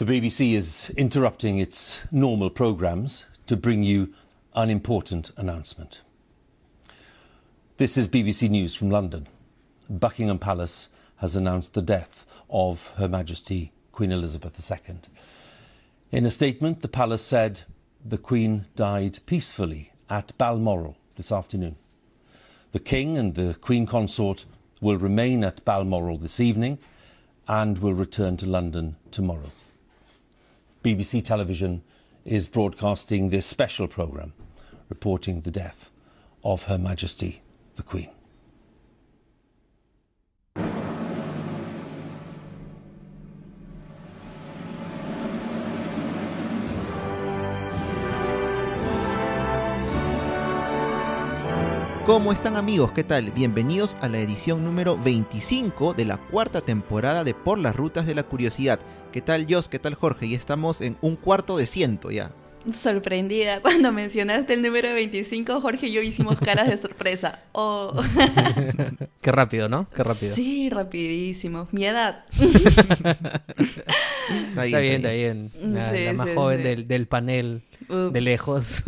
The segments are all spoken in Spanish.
The BBC is interrupting its normal programmes to bring you an important announcement. This is BBC News from London. Buckingham Palace has announced the death of Her Majesty Queen Elizabeth II. In a statement, the palace said the Queen died peacefully at Balmoral this afternoon. The King and the Queen Consort will remain at Balmoral this evening and will return to London tomorrow. BBC Television is broadcasting this special programme reporting the death of Her Majesty the Queen. ¿Cómo están amigos? ¿Qué tal? Bienvenidos a la edición número 25 de la cuarta temporada de Por las Rutas de la Curiosidad. ¿Qué tal Jos? ¿Qué tal Jorge? Y estamos en un cuarto de ciento ya. Sorprendida. Cuando mencionaste el número 25, Jorge y yo hicimos caras de sorpresa. Oh. Qué rápido, ¿no? Qué rápido. Sí, rapidísimo. Mi edad. está bien, está bien. La, Sí, la más sí, joven sí. Del, del panel Ups. de lejos.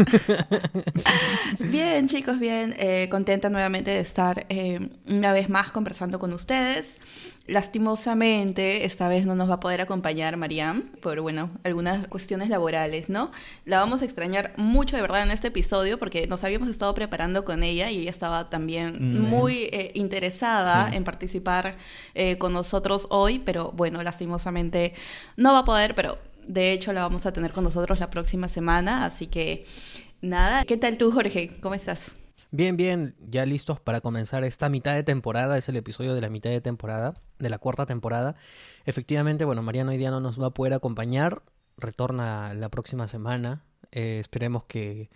Bien, chicos, bien. Eh, contenta nuevamente de estar eh, una vez más conversando con ustedes. Lastimosamente, esta vez no nos va a poder acompañar Mariam por, bueno, algunas cuestiones laborales, ¿no? La vamos a extrañar mucho, de verdad, en este episodio porque nos habíamos estado preparando con ella y ella estaba también Sí. muy eh, interesada Sí. en participar eh, con nosotros hoy, pero bueno, lastimosamente no va a poder, pero de hecho la vamos a tener con nosotros la próxima semana, así que nada. ¿Qué tal tú, Jorge? ¿Cómo estás? Bien, bien, ya listos para comenzar esta mitad de temporada. Es el episodio de la mitad de temporada, de la cuarta temporada. Efectivamente, bueno, Mariano hoy día no nos va a poder acompañar. Retorna la próxima semana. Eh, esperemos que,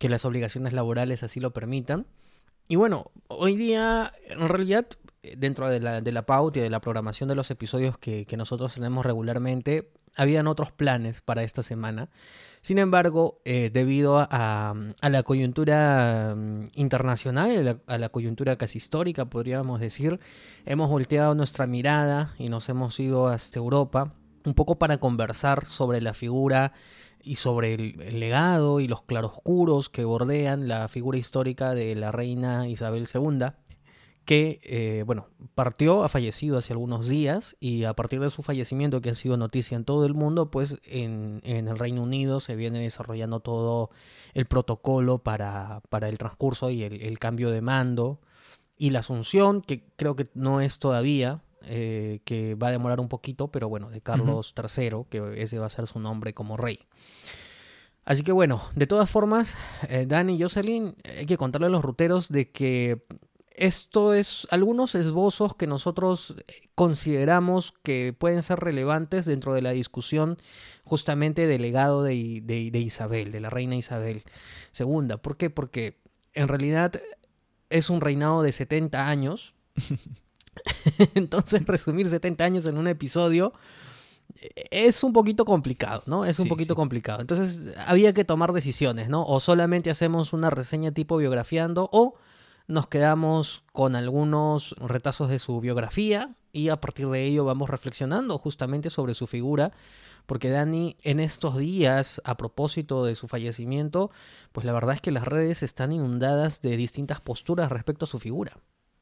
que las obligaciones laborales así lo permitan. Y bueno, hoy día, en realidad, eh, dentro de la, de la pauta y de la programación de los episodios que, que nosotros tenemos regularmente, habían otros planes para esta semana. Sin embargo, eh, debido a, a la coyuntura mm, internacional, a la, coyuntura casi histórica, podríamos decir, hemos volteado nuestra mirada y nos hemos ido hasta Europa, un poco para conversar sobre la figura y sobre el, el legado y los claroscuros que bordean la figura histórica de la reina Isabel II que, eh, bueno, partió, ha fallecido hace algunos días y a partir de su fallecimiento, que ha sido noticia en todo el mundo, pues en, en el Reino Unido se viene desarrollando todo el protocolo para, para el transcurso y el, el cambio de mando y la asunción, que creo que no es todavía, eh, que va a demorar un poquito, pero bueno, de Carlos III, que ese va a ser su nombre como rey. Así que bueno, de todas formas, eh, Dani y Jocelyn, hay que contarle a los ruteros de que esto es algunos esbozos que nosotros consideramos que pueden ser relevantes dentro de la discusión justamente del legado de, de- de Isabel, de la reina Isabel II. ¿Por qué? Porque en realidad es un reinado de 70 años. Entonces resumir 70 años en un episodio es un poquito complicado, ¿no? Es un Sí, poquito sí. complicado. Entonces había que tomar decisiones, ¿no? O solamente hacemos una reseña tipo biografiando o nos quedamos con algunos retazos de su biografía y a partir de ello vamos reflexionando justamente sobre su figura, porque Dani en estos días, a propósito de su fallecimiento, pues la verdad es que las redes están inundadas de distintas posturas respecto a su figura.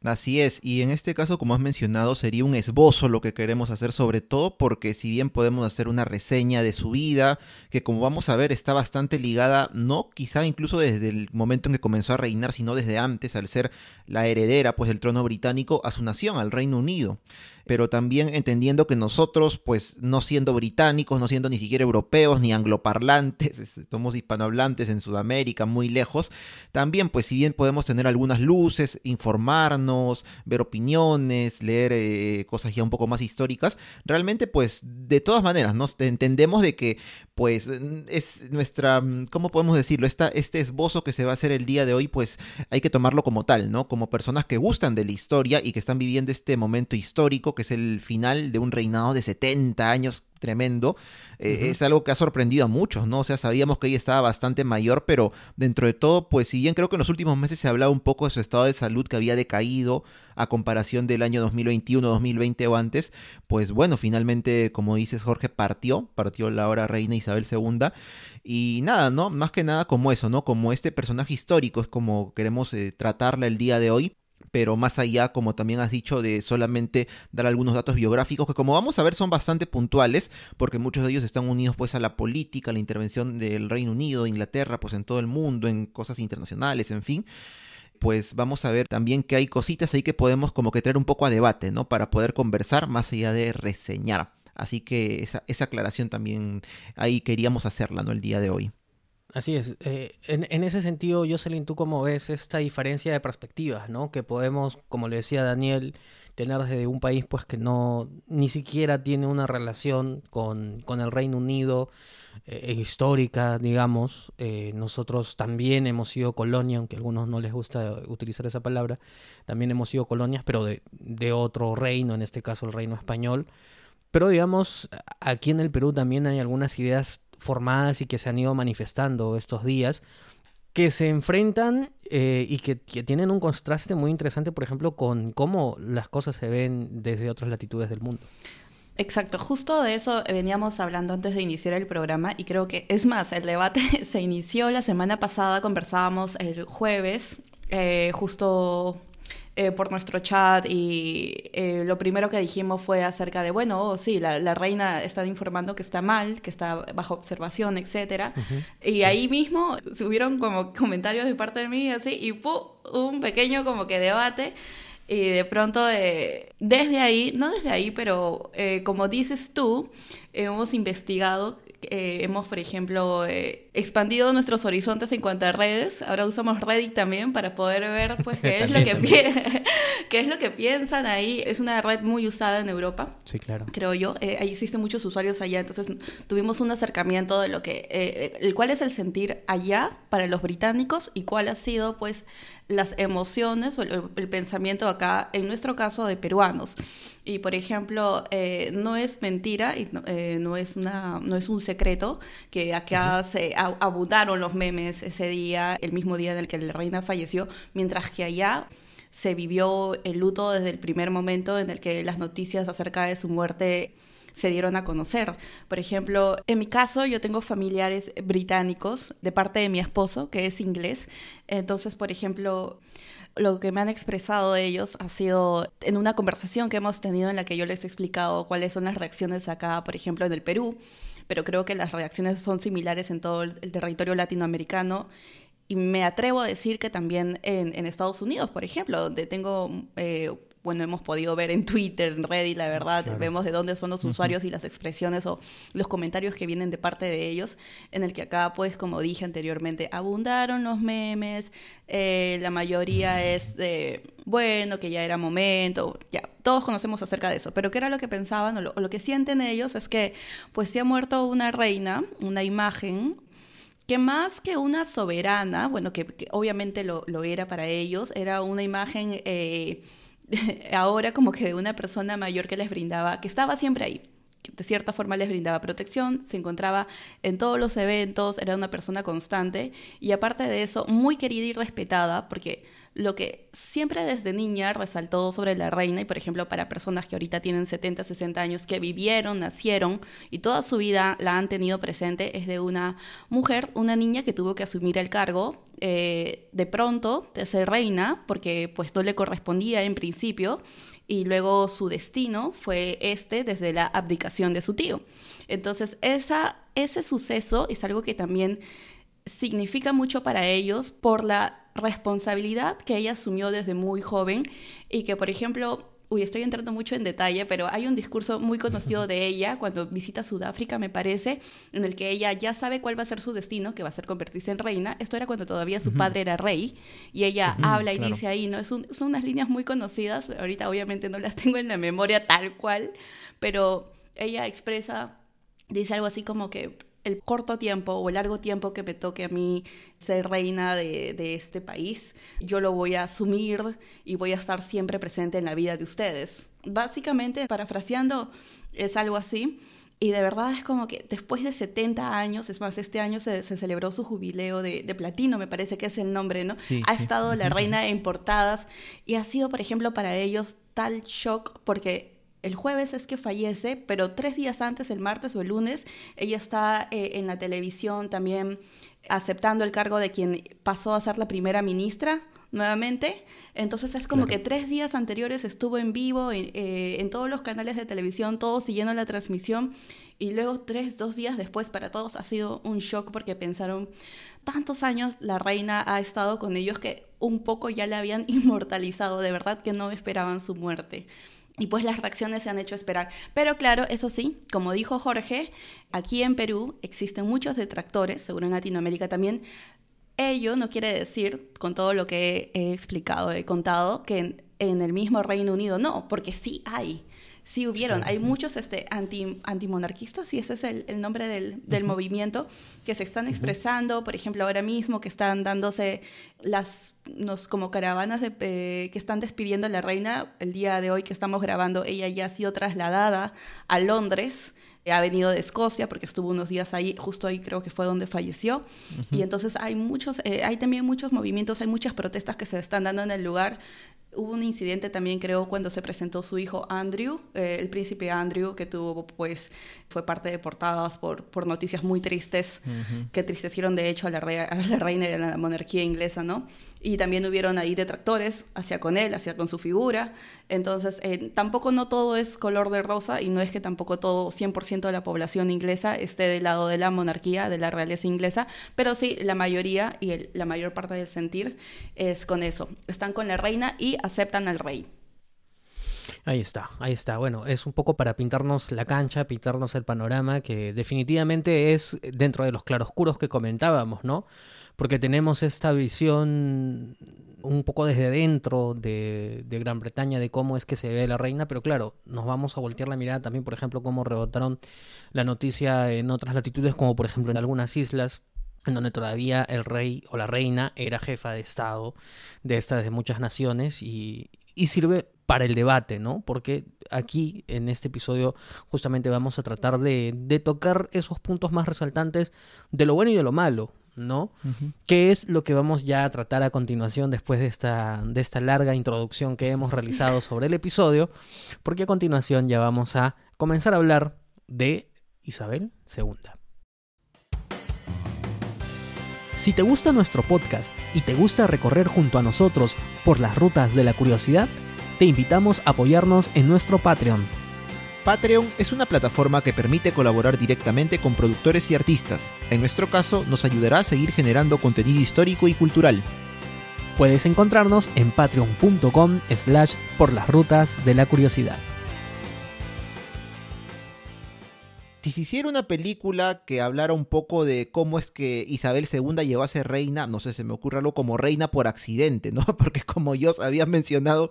Así es, y en este caso, como has mencionado, sería un esbozo lo que queremos hacer, sobre todo porque si bien podemos hacer una reseña de su vida, que como vamos a ver está bastante ligada, no quizá incluso desde el momento en que comenzó a reinar, sino desde antes, al ser la heredera pues del trono británico a su nación, al Reino Unido. Pero también entendiendo que nosotros, pues no siendo británicos, no siendo ni siquiera europeos, ni angloparlantes, es- somos hispanohablantes en Sudamérica, muy lejos, también, pues si bien podemos tener algunas luces, informarnos, ver opiniones, leer eh, cosas ya un poco más históricas, realmente, pues de todas maneras, ¿no? entendemos de que, pues, es nuestra, ¿cómo podemos decirlo? Esta, este esbozo que se va a hacer el día de hoy, pues hay que tomarlo como tal, ¿no? Como personas que gustan de la historia y que están viviendo este momento histórico, que es el final de un reinado de 70 años tremendo, eh, es algo que ha sorprendido a muchos, ¿no? O sea, sabíamos que ella estaba bastante mayor, pero dentro de todo, pues si bien creo que en los últimos meses se ha hablado un poco de su estado de salud que había decaído a comparación del año 2021, 2020 o antes, pues bueno, finalmente, como dices Jorge, partió, partió la hora reina Isabel II y nada, ¿no? Más que nada como eso, ¿no? Como este personaje histórico es como queremos eh, tratarla el día de hoy pero más allá, como también has dicho, de solamente dar algunos datos biográficos que como vamos a ver son bastante puntuales, porque muchos de ellos están unidos pues a la política, a la intervención del Reino Unido, Inglaterra, pues en todo el mundo, en cosas internacionales, en fin pues vamos a ver también que hay cositas ahí que podemos como que traer un poco a debate, ¿no? Para poder conversar más allá de reseñar. Así que esa, esa aclaración también ahí queríamos hacerla, ¿no? El día de hoy. Así es. Eh, en, ese sentido, Jocelyn, ¿tú cómo ves esta diferencia de perspectivas, ¿no? Que podemos, como le decía Daniel, tener desde un país pues que no ni siquiera tiene una relación con, con el Reino Unido eh, histórica, digamos. Eh, nosotros también hemos sido colonia, aunque a algunos no les gusta utilizar esa palabra, también hemos sido colonias, pero de, de otro reino, en este caso el reino español. Pero digamos, aquí en el Perú también hay algunas ideas formadas y que se han ido manifestando estos días, que se enfrentan eh, y que, tienen un contraste muy interesante, por ejemplo, con cómo las cosas se ven desde otras latitudes del mundo. Exacto, justo de eso veníamos hablando antes de iniciar el programa y creo que es más, el debate se inició la semana pasada, conversábamos el jueves, eh, justo eh, por nuestro chat y eh, lo primero que dijimos fue acerca de, bueno, oh, sí, la, reina está informando que está mal, que está bajo observación, etcétera. Y ahí mismo subieron como comentarios de parte de mí, así, y un pequeño como que debate. Y de pronto, eh, desde ahí, no desde ahí, pero como dices tú, hemos investigado eh, hemos, por ejemplo, eh, expandido nuestros horizontes en cuanto a redes. Ahora usamos Reddit también para poder ver pues, qué, es lo que qué es lo que piensan ahí. Es una red muy usada en Europa. Sí, claro. Creo yo. Eh, ahí existen muchos usuarios allá. Entonces tuvimos un acercamiento de lo que... el cuál es el sentir allá para los británicos y cuál ha sido pues las emociones o el, pensamiento acá, en nuestro caso, de peruanos. Y, por ejemplo, eh, no es mentira y no, eh, no, es una, no es un secreto que acá se abundaron los memes ese día, el mismo día en el que la reina falleció, mientras que allá se vivió el luto desde el primer momento en el que las noticias acerca de su muerte se dieron a conocer. Por ejemplo, en mi caso yo tengo familiares británicos de parte de mi esposo, que es inglés. Entonces, por ejemplo, lo que me han expresado ellos ha sido en una conversación que hemos tenido en la que yo les he explicado cuáles son las reacciones acá, por ejemplo, en el Perú, pero creo que las reacciones son similares en todo el, territorio latinoamericano. Y me atrevo a decir que también en, Estados Unidos, por ejemplo, donde tengo eh, bueno, hemos podido ver en Twitter, en Reddit, la verdad, vemos de dónde son los usuarios y las expresiones o los comentarios que vienen de parte de ellos, en el que acá, pues, como dije anteriormente, abundaron los memes, eh, la mayoría es de, bueno, que ya era momento, ya, todos conocemos acerca de eso, pero ¿qué era lo que pensaban o lo, que sienten ellos? Es que, pues, se ha muerto una reina, una imagen, que más que una soberana, bueno, que, obviamente lo, lo, era para ellos, era una imagen... Eh, ahora como que de una persona mayor que les brindaba, que estaba siempre ahí, que de cierta forma les brindaba protección, se encontraba en todos los eventos, era una persona constante y aparte de eso, muy querida y respetada, porque lo que siempre desde niña resaltó sobre la reina, y por ejemplo para personas que ahorita tienen 70, 60 años, que vivieron, nacieron y toda su vida la han tenido presente, es de una mujer, una niña que tuvo que asumir el cargo eh, de pronto de ser reina, porque pues no le correspondía en principio, y luego su destino fue este desde la abdicación de su tío. Entonces esa, ese suceso es algo que también significa mucho para ellos por la responsabilidad que ella asumió desde muy joven y que, por ejemplo, uy, estoy entrando mucho en detalle, pero hay un discurso muy conocido de ella cuando visita Sudáfrica, me parece, en el que ella ya sabe cuál va a ser su destino, que va a ser convertirse en reina. Esto era cuando todavía su padre era rey, y ella habla y dice ahí, ¿no? Es son unas líneas muy conocidas, ahorita obviamente no las tengo en la memoria tal cual, pero ella expresa, dice algo así como que el corto tiempo o el largo tiempo que me toque a mí ser reina de, este país, yo lo voy a asumir y voy a estar siempre presente en la vida de ustedes. Básicamente, parafraseando, es algo así. Y de verdad es como que después de 70 años, es más, este año se, celebró su jubileo de, platino, me parece que es el nombre, ¿no? ha estado la reina en portadas y ha sido, por ejemplo, para ellos tal shock porque el jueves es que fallece, pero tres días antes, el martes o el lunes, ella está eh, en la televisión también aceptando el cargo de quien pasó a ser la primera ministra nuevamente. Entonces es como que tres días anteriores estuvo en vivo eh, en, todos los canales de televisión, todos siguiendo la transmisión. Y luego tres, dos días después para todos ha sido un shock porque pensaron, tantos años la reina ha estado con ellos que un poco ya la habían inmortalizado, de verdad que no esperaban su muerte. Y pues las reacciones se han hecho esperar. Pero claro, eso sí, como dijo Jorge, aquí en Perú existen muchos detractores, seguro en Latinoamérica también, Ello no quiere decir, con todo lo que he explicado, he contado, que en, el mismo Reino Unido no, porque sí hay, sí hubieron. Hay muchos este, anti, antimonarquistas, y ese es el, nombre del, movimiento, que se están expresando, por ejemplo, ahora mismo que están dándose las nos, como caravanas de, eh, que están despidiendo a la reina. El día de hoy que estamos grabando, ella ya ha sido trasladada a Londres ha venido de Escocia porque estuvo unos días ahí, justo ahí creo que fue donde falleció. Y entonces hay muchos, eh, hay también muchos movimientos, hay muchas protestas que se están dando en el lugar. Hubo un incidente también, creo, cuando se presentó su hijo Andrew, eh, el príncipe Andrew, que tuvo, pues, fue parte de portadas por, por noticias muy tristes que entristecieron, de hecho, a la, a la reina de la monarquía inglesa, ¿no? y también hubieron ahí detractores hacia con él, hacia con su figura. Entonces, eh, tampoco no todo es color de rosa y no es que tampoco todo 100% de la población inglesa esté del lado de la monarquía, de la realeza inglesa, pero sí la mayoría y la mayor parte del sentir es con eso. Están con la reina y aceptan al rey. Ahí está, ahí está. Bueno, es un poco para pintarnos la cancha, pintarnos el panorama, que definitivamente es dentro de los claroscuros que comentábamos, ¿no? porque tenemos esta visión un poco desde dentro de, Gran Bretaña de cómo es que se ve la reina, pero claro, nos vamos a voltear la mirada también, por ejemplo, cómo rebotaron la noticia en otras latitudes, como por ejemplo en algunas islas en donde todavía el rey o la reina era jefa de Estado de estas de muchas naciones y, y sirve para el debate, ¿no? Porque aquí en este episodio justamente vamos a tratar de, de tocar esos puntos más resaltantes de lo bueno y de lo malo, ¿no? ¿Qué es lo que vamos ya a tratar a continuación después de esta, de esta larga introducción que hemos realizado sobre el episodio? Porque a continuación ya vamos a comenzar a hablar de Isabel II. Si te gusta nuestro podcast y te gusta recorrer junto a nosotros por las rutas de la curiosidad, te invitamos a apoyarnos en nuestro Patreon Patreon es una plataforma que permite colaborar directamente con productores y artistas. En nuestro caso, nos ayudará a seguir generando contenido histórico y cultural. Puedes encontrarnos en patreon.com slash por las rutas de la curiosidad. Si se hiciera una película que hablara un poco de cómo es que Isabel II llegó a ser reina, no sé, se me ocurre algo como reina por accidente, ¿no? Porque como yo había mencionado,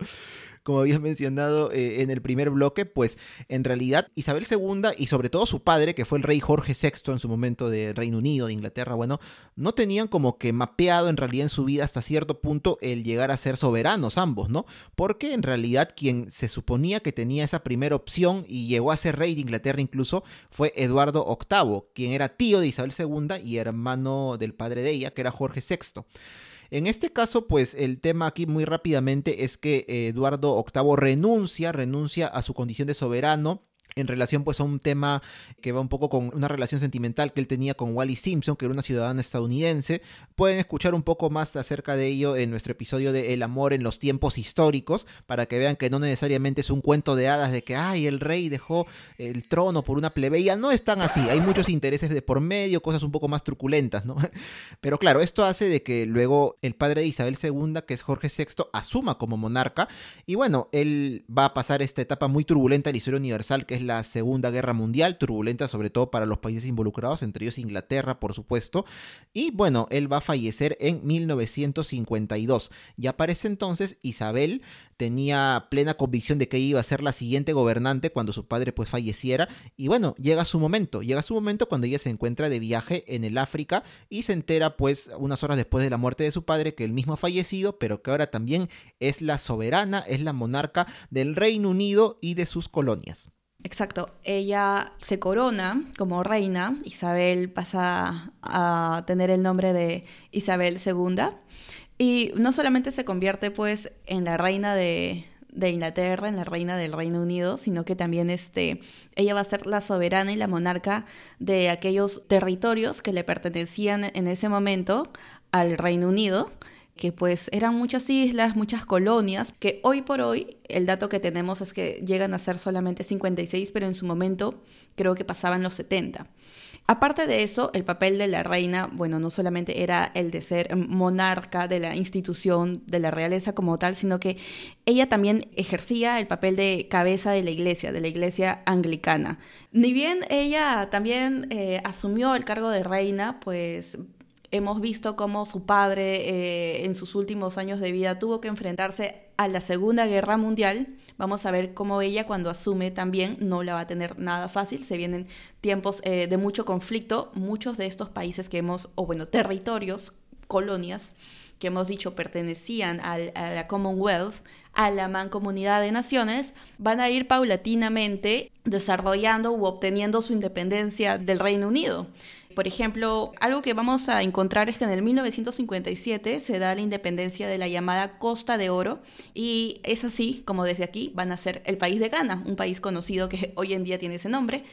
como habías mencionado eh, en el primer bloque, pues en realidad Isabel II y sobre todo su padre, que fue el rey Jorge VI en su momento de Reino Unido, de Inglaterra, bueno, no tenían como que mapeado en realidad en su vida hasta cierto punto el llegar a ser soberanos ambos, ¿no? Porque en realidad quien se suponía que tenía esa primera opción y llegó a ser rey de Inglaterra incluso fue Eduardo VIII, quien era tío de Isabel II y hermano del padre de ella, que era Jorge VI. En este caso, pues el tema aquí muy rápidamente es que Eduardo VIII renuncia, renuncia a su condición de soberano en relación pues a un tema que va un poco con una relación sentimental que él tenía con Wally Simpson, que era una ciudadana estadounidense. Pueden escuchar un poco más acerca de ello en nuestro episodio de El amor en los tiempos históricos, para que vean que no necesariamente es un cuento de hadas de que, ay, el rey dejó el trono por una plebeya. No es tan así, hay muchos intereses de por medio, cosas un poco más truculentas, ¿no? Pero claro, esto hace de que luego el padre de Isabel II, que es Jorge VI, asuma como monarca, y bueno, él va a pasar esta etapa muy turbulenta en la historia universal, que es la Segunda Guerra Mundial, turbulenta sobre todo para los países involucrados, entre ellos Inglaterra, por supuesto. Y bueno, él va a fallecer en 1952. Ya para entonces, Isabel tenía plena convicción de que iba a ser la siguiente gobernante cuando su padre pues falleciera y bueno, llega su momento, llega su momento cuando ella se encuentra de viaje en el África y se entera pues unas horas después de la muerte de su padre que él mismo ha fallecido, pero que ahora también es la soberana, es la monarca del Reino Unido y de sus colonias. Exacto, ella se corona como reina, Isabel pasa a tener el nombre de Isabel II y no solamente se convierte pues en la reina de, Inglaterra, en la reina del Reino Unido, sino que también este, ella va a ser la soberana y la monarca de aquellos territorios que le pertenecían en ese momento al Reino Unido que pues eran muchas islas, muchas colonias, que hoy por hoy el dato que tenemos es que llegan a ser solamente 56, pero en su momento creo que pasaban los 70. Aparte de eso, el papel de la reina, bueno, no solamente era el de ser monarca de la institución de la realeza como tal, sino que ella también ejercía el papel de cabeza de la iglesia, de la iglesia anglicana. Ni bien ella también eh, asumió el cargo de reina, pues Hemos visto cómo su padre eh, en sus últimos años de vida tuvo que enfrentarse a la Segunda Guerra Mundial. Vamos a ver cómo ella cuando asume también no la va a tener nada fácil. Se vienen tiempos eh, de mucho conflicto. Muchos de estos países que hemos, o bueno, territorios, colonias, que hemos dicho pertenecían a la Commonwealth, a la Mancomunidad de Naciones, van a ir paulatinamente desarrollando u obteniendo su independencia del Reino Unido. Por ejemplo, algo que vamos a encontrar es que en el 1957 se da la independencia de la llamada Costa de Oro y es así como desde aquí van a ser el país de Ghana, un país conocido que hoy en día tiene ese nombre.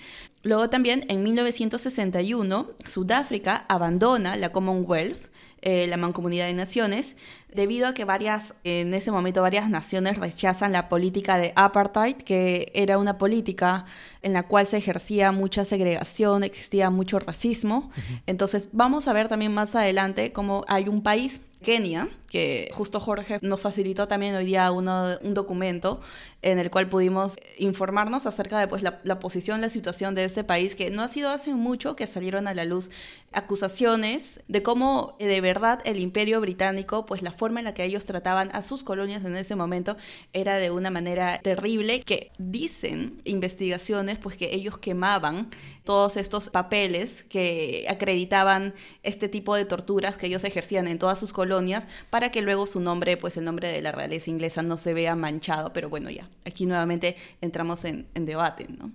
Luego también en 1961 Sudáfrica abandona la Commonwealth eh, la Mancomunidad de Naciones, debido a que varias, en ese momento varias naciones rechazan la política de apartheid, que era una política en la cual se ejercía mucha segregación, existía mucho racismo. Entonces vamos a ver también más adelante cómo hay un país Kenia, que justo Jorge nos facilitó también hoy día uno, un documento en el cual pudimos informarnos acerca de pues, la, posición, la situación de este país, que no ha sido hace mucho que salieron a la luz acusaciones de cómo de verdad el imperio británico, pues la forma en la que ellos trataban a sus colonias en ese momento era de una manera terrible, que dicen investigaciones pues que ellos quemaban todos estos papeles que acreditaban este tipo de torturas que ellos ejercían en todas sus colonias para que luego su nombre, pues el nombre de la realeza inglesa no se vea manchado. Pero bueno, ya, aquí nuevamente entramos en, debate, ¿no?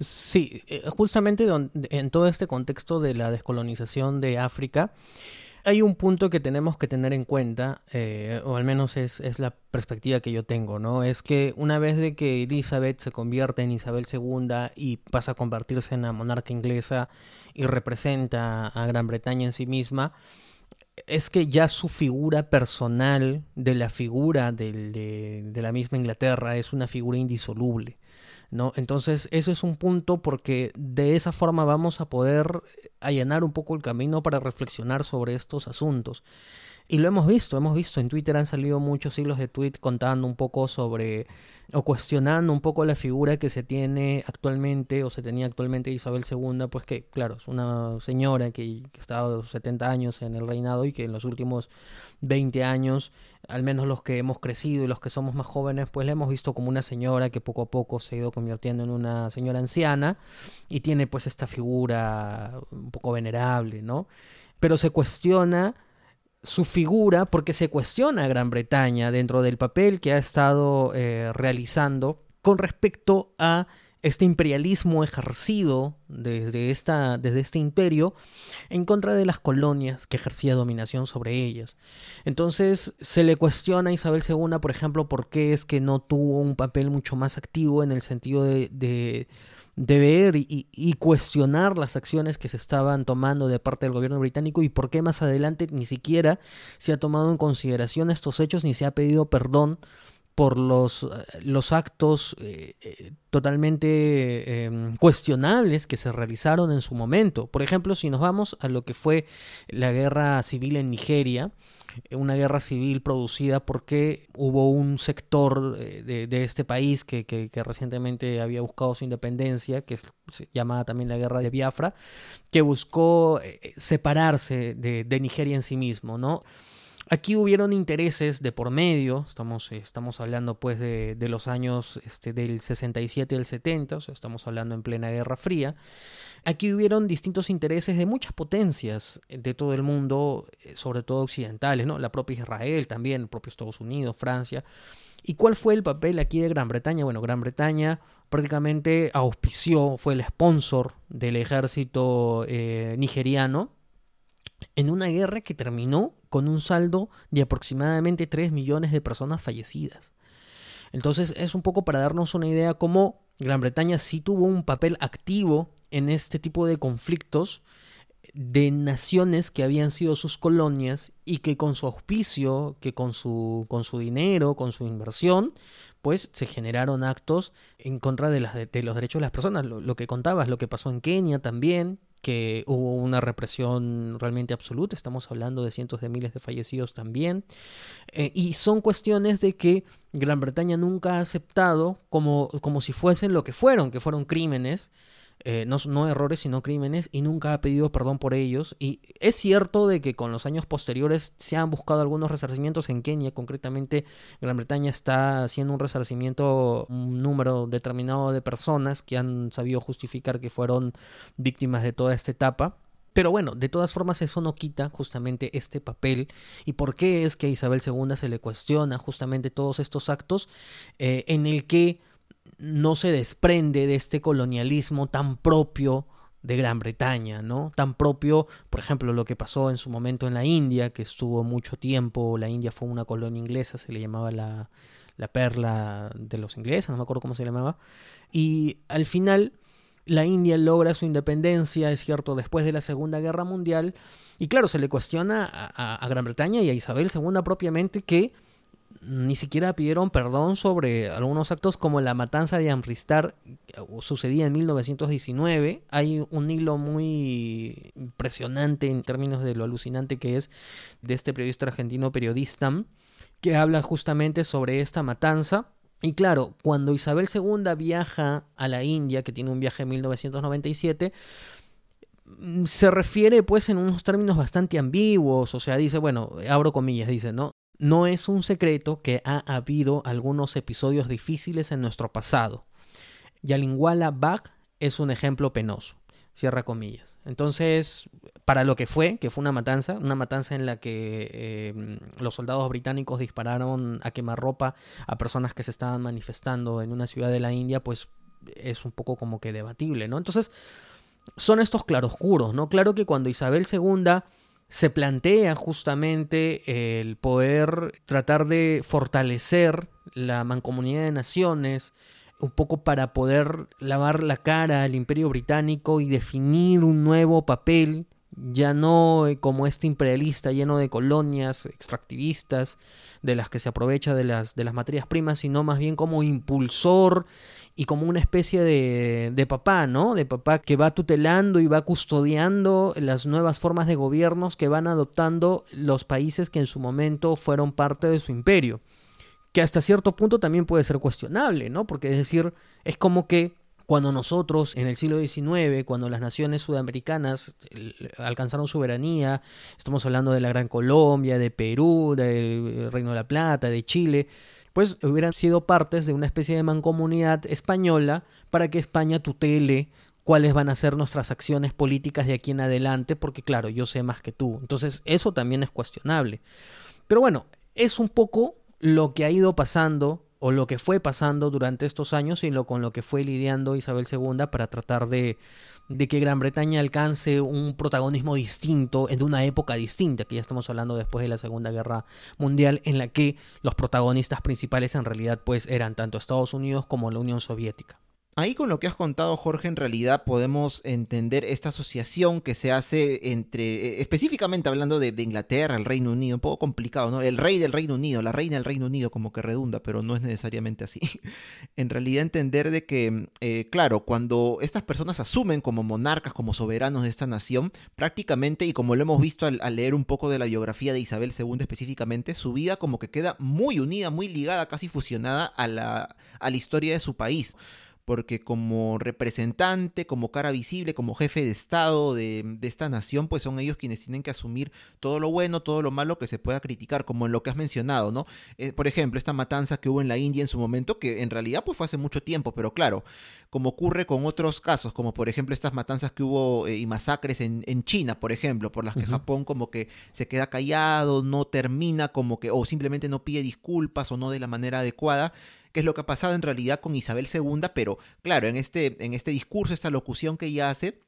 Sí, eh, justamente en todo este contexto de la descolonización de África, hay un punto que tenemos que tener en cuenta, eh, o al menos es, la perspectiva que yo tengo, ¿no? Es que una vez de que Elizabeth se convierte en Isabel II y pasa a convertirse en la monarca inglesa y representa a Gran Bretaña en sí misma, es que ya su figura personal de la figura de, de la misma Inglaterra es una figura indisoluble. ¿No? Entonces, eso es un punto porque de esa forma vamos a poder allanar un poco el camino para reflexionar sobre estos asuntos. Y lo hemos visto, hemos visto en Twitter han salido muchos hilos de tweet contando un poco sobre o cuestionando un poco la figura que se tiene actualmente o se tenía actualmente Isabel II, pues que claro, es una señora que, que estado 70 años en el reinado y que en los últimos 20 años, al menos los que hemos crecido y los que somos más jóvenes, pues la hemos visto como una señora que poco a poco se ha ido convirtiendo en una señora anciana y tiene pues esta figura un poco venerable, ¿no? Pero se cuestiona su figura porque se cuestiona a Gran Bretaña dentro del papel que ha estado eh, realizando con respecto a este imperialismo ejercido desde, esta, desde este imperio en contra de las colonias que ejercía dominación sobre ellas. Entonces se le cuestiona a Isabel II, por ejemplo, por qué es que no tuvo un papel mucho más activo en el sentido de de ver y, cuestionar las acciones que se estaban tomando de parte del gobierno británico y por qué más adelante ni siquiera se ha tomado en consideración estos hechos ni se ha pedido perdón por los, eh, los actos eh, eh, totalmente em, cuestionables que se realizaron en su momento. Por ejemplo, si nos vamos a lo que fue la guerra civil en Nigeria, una guerra civil producida porque hubo un sector de, este país que, recientemente había buscado su independencia, que se llamaba también la guerra de Biafra, que buscó separarse de, Nigeria en sí mismo, ¿no? Aquí hubieron intereses de por medio, estamos, estamos hablando pues de, los años este, del 67 y el 70, o sea, estamos hablando en plena Guerra Fría, Aquí hubieron distintos intereses de muchas potencias de todo el mundo, eh, sobre todo occidentales, ¿no? La propia Israel también, el propio Estados Unidos, Francia. ¿Y cuál fue el papel aquí de Gran Bretaña? Bueno, Gran Bretaña prácticamente auspició, fue el sponsor del ejército eh, nigeriano en una guerra que terminó con un saldo de aproximadamente 3 millones de personas fallecidas. Entonces es un poco para darnos una idea cómo Gran Bretaña sí tuvo un papel activo en este tipo de conflictos de naciones que habían sido sus colonias y que con su auspicio, que con su, con su dinero, con su inversión, pues se generaron actos en contra de, los derechos de las personas. Lo, lo, que contabas, lo que pasó en Kenia también, que hubo una represión realmente absoluta, estamos hablando de cientos de miles de fallecidos también, eh, y son cuestiones de que Gran Bretaña nunca ha aceptado como, como si fuesen lo que fueron, que fueron crímenes, eh, no, no, errores, sino crímenes, y nunca ha pedido perdón por ellos. Y es cierto de que con los años posteriores se han buscado algunos resarcimientos en Kenia, concretamente Gran Bretaña está haciendo un resarcimiento, un número determinado de personas que han sabido justificar que fueron víctimas de toda esta etapa. Pero bueno, de todas formas eso no quita justamente este papel y por qué es que a Isabel II se le cuestiona justamente todos estos actos eh, en el que no se desprende de este colonialismo tan propio de Gran Bretaña, ¿no? Tan propio, por ejemplo, lo que pasó en su momento en la India, que estuvo mucho tiempo, la India fue una colonia inglesa, se le llamaba la, la perla de los ingleses, no me acuerdo cómo se llamaba, y al final la India logra su independencia, es cierto, después de la Segunda Guerra Mundial, y claro, se le cuestiona a, a Gran Bretaña y a Isabel II propiamente que ni siquiera pidieron perdón sobre algunos actos como la matanza de Amristar, sucedía en 1919. Hay un hilo muy impresionante en términos de lo alucinante que es de este periodista argentino periodista que habla justamente sobre esta matanza. Y claro, cuando Isabel II viaja a la India, que tiene un viaje en 1997, se refiere pues en unos términos bastante ambiguos, o sea, dice, bueno, abro comillas, dice, ¿no? No es un secreto que ha habido algunos episodios difíciles en nuestro pasado. Yalinguala Bag es un ejemplo penoso. Cierra comillas. Entonces, para lo que fue, que fue una matanza, una matanza en la que eh, los soldados británicos dispararon a quemarropa a personas que se estaban manifestando en una ciudad de la India, pues es un poco como que debatible, ¿no? Entonces, son estos claroscuros, ¿no? Claro que cuando Isabel II se plantea justamente el poder tratar de fortalecer la mancomunidad de naciones, un poco para poder lavar la cara al imperio británico y definir un nuevo papel, ya no como este imperialista lleno de colonias extractivistas de las que se aprovecha de las, de las materias primas, sino más bien como impulsor y como una especie de, de papá, ¿no? De papá que va tutelando y va custodiando las nuevas formas de gobiernos que van adoptando los países que en su momento fueron parte de su imperio. Que hasta cierto punto también puede ser cuestionable, ¿no? Porque es decir, es como que cuando nosotros en el siglo XIX, cuando las naciones sudamericanas alcanzaron soberanía, estamos hablando de la Gran Colombia, de Perú, del Reino de la Plata, de Chile, pues hubieran sido partes de una especie de mancomunidad española para que España tutele cuáles van a ser nuestras acciones políticas de aquí en adelante, porque claro, yo sé más que tú. Entonces, eso también es cuestionable. Pero bueno, es un poco lo que ha ido pasando o lo que fue pasando durante estos años y lo con lo que fue lidiando Isabel II para tratar de, de que Gran Bretaña alcance un protagonismo distinto en una época distinta, que ya estamos hablando después de la Segunda Guerra Mundial, en la que los protagonistas principales en realidad pues eran tanto Estados Unidos como la Unión Soviética. Ahí con lo que has contado, Jorge, en realidad podemos entender esta asociación que se hace entre, eh, específicamente hablando de, Inglaterra, el Reino Unido, un poco complicado, ¿no? El rey del Reino Unido, la reina del Reino Unido, como que redunda, pero no es necesariamente así. en realidad entender de que, eh, claro, cuando estas personas asumen como monarcas, como soberanos de esta nación, prácticamente, y como lo hemos visto al, al leer un poco de la biografía de Isabel II específicamente, su vida como que queda muy unida, muy ligada, casi fusionada a la, a la historia de su país porque como representante, como cara visible, como jefe de Estado de, esta nación, pues son ellos quienes tienen que asumir todo lo bueno, todo lo malo que se pueda criticar, como en lo que has mencionado, ¿no? Eh, por ejemplo, esta matanza que hubo en la India en su momento, que en realidad pues fue hace mucho tiempo, pero claro, como ocurre con otros casos, como por ejemplo estas matanzas que hubo eh, y masacres en, China, por ejemplo, por las que Japón como que se queda callado, no termina como que, o simplemente no pide disculpas o no de la manera adecuada, es lo que ha pasado en realidad con Isabel II, pero claro, en este, en este discurso, esta locución que ella hace,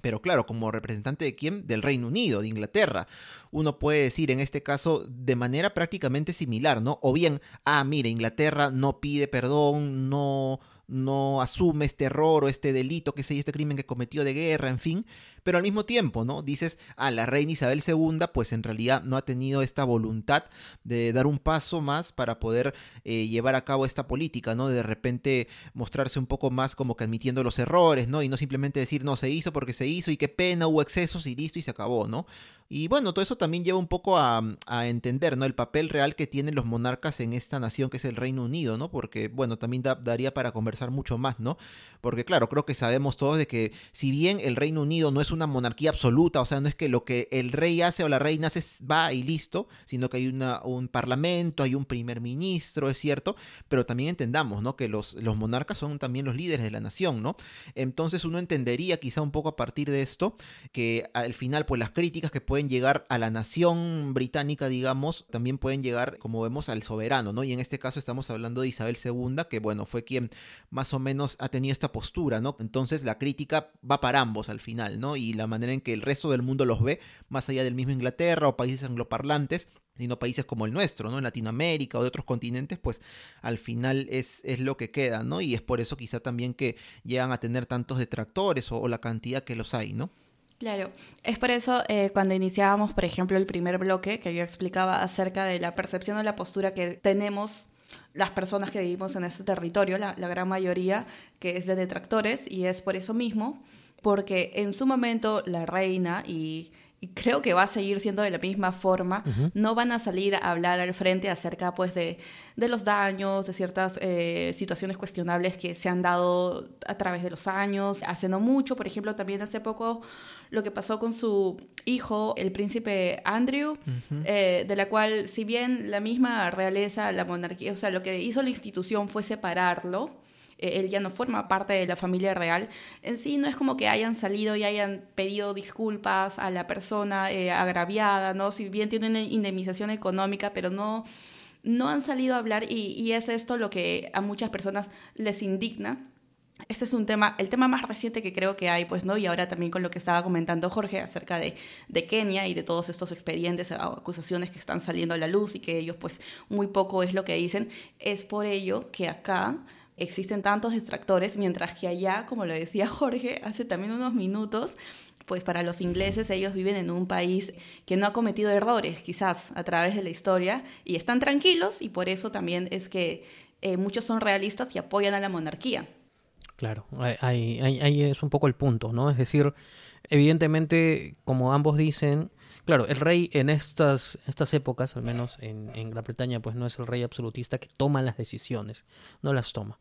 pero claro, como representante de quién? Del Reino Unido, de Inglaterra. Uno puede decir en este caso de manera prácticamente similar, ¿no? O bien, ah, mire, Inglaterra no pide perdón, no, no asume este error o este delito, que sé este crimen que cometió de guerra, en fin, pero al mismo tiempo, ¿no? Dices, ah, la reina Isabel II, pues en realidad no ha tenido esta voluntad de dar un paso más para poder eh, llevar a cabo esta política, ¿no? De repente mostrarse un poco más como que admitiendo los errores, ¿no? Y no simplemente decir, no, se hizo porque se hizo y qué pena, hubo excesos y listo y se acabó, ¿no? Y bueno, todo eso también lleva un poco a, a, entender, ¿no? El papel real que tienen los monarcas en esta nación que es el Reino Unido, ¿no? Porque, bueno, también daría para conversar mucho más, ¿no? Porque, claro, creo que sabemos todos de que si bien el Reino Unido no es una monarquía absoluta, o sea, no es que lo que el rey hace o la reina hace va y listo, sino que hay una, un parlamento, hay un primer ministro, es cierto, pero también entendamos, ¿no? Que los, los monarcas son también los líderes de la nación, ¿no? Entonces uno entendería quizá un poco a partir de esto que al final, pues las críticas que pueden pueden llegar a la nación británica, digamos, también pueden llegar, como vemos, al soberano, ¿no? Y en este caso estamos hablando de Isabel II, que bueno, fue quien más o menos ha tenido esta postura, ¿no? Entonces la crítica va para ambos al final, ¿no? Y la manera en que el resto del mundo los ve, más allá del mismo Inglaterra o países angloparlantes, sino países como el nuestro, ¿no? En Latinoamérica o de otros continentes, pues al final es, es lo que queda, ¿no? Y es por eso quizá también que llegan a tener tantos detractores o, o la cantidad que los hay, ¿no? Claro, es por eso eh, cuando iniciábamos, por ejemplo, el primer bloque que yo explicaba acerca de la percepción o la postura que tenemos las personas que vivimos en este territorio, la, gran mayoría que es de detractores, y es por eso mismo, porque en su momento la reina y y creo que va a seguir siendo de la misma forma, no van a salir a hablar al frente acerca pues de, de los daños, de ciertas eh, situaciones cuestionables que se han dado a través de los años, hace no mucho, por ejemplo, también hace poco lo que pasó con su hijo, el príncipe Andrew, eh, de la cual si bien la misma realeza, la monarquía, o sea, lo que hizo la institución fue separarlo, eh, él ya no forma parte de la familia real, en sí no es como que hayan salido y hayan pedido disculpas a la persona eh, agraviada, ¿no? Si bien tienen indemnización económica, pero no, no han salido a hablar y, y es esto lo que a muchas personas les indigna este es un tema, el tema más reciente que creo que hay, pues, ¿no? Y ahora también con lo que estaba comentando Jorge acerca de, Kenia y de todos estos expedientes o acusaciones que están saliendo a la luz y que ellos, pues, muy poco es lo que dicen. Es por ello que acá existen tantos distractores, mientras que allá, como lo decía Jorge hace también unos minutos, pues para los ingleses ellos viven en un país que no ha cometido errores quizás a través de la historia y están tranquilos y por eso también es que eh, muchos son realistas y apoyan a la monarquía. Claro, ahí, es un poco el punto, ¿no? Es decir, evidentemente, como ambos dicen, Claro, el rey en estas, estas épocas, al menos en, Gran Bretaña, pues no es el rey absolutista que toma las decisiones, no las toma,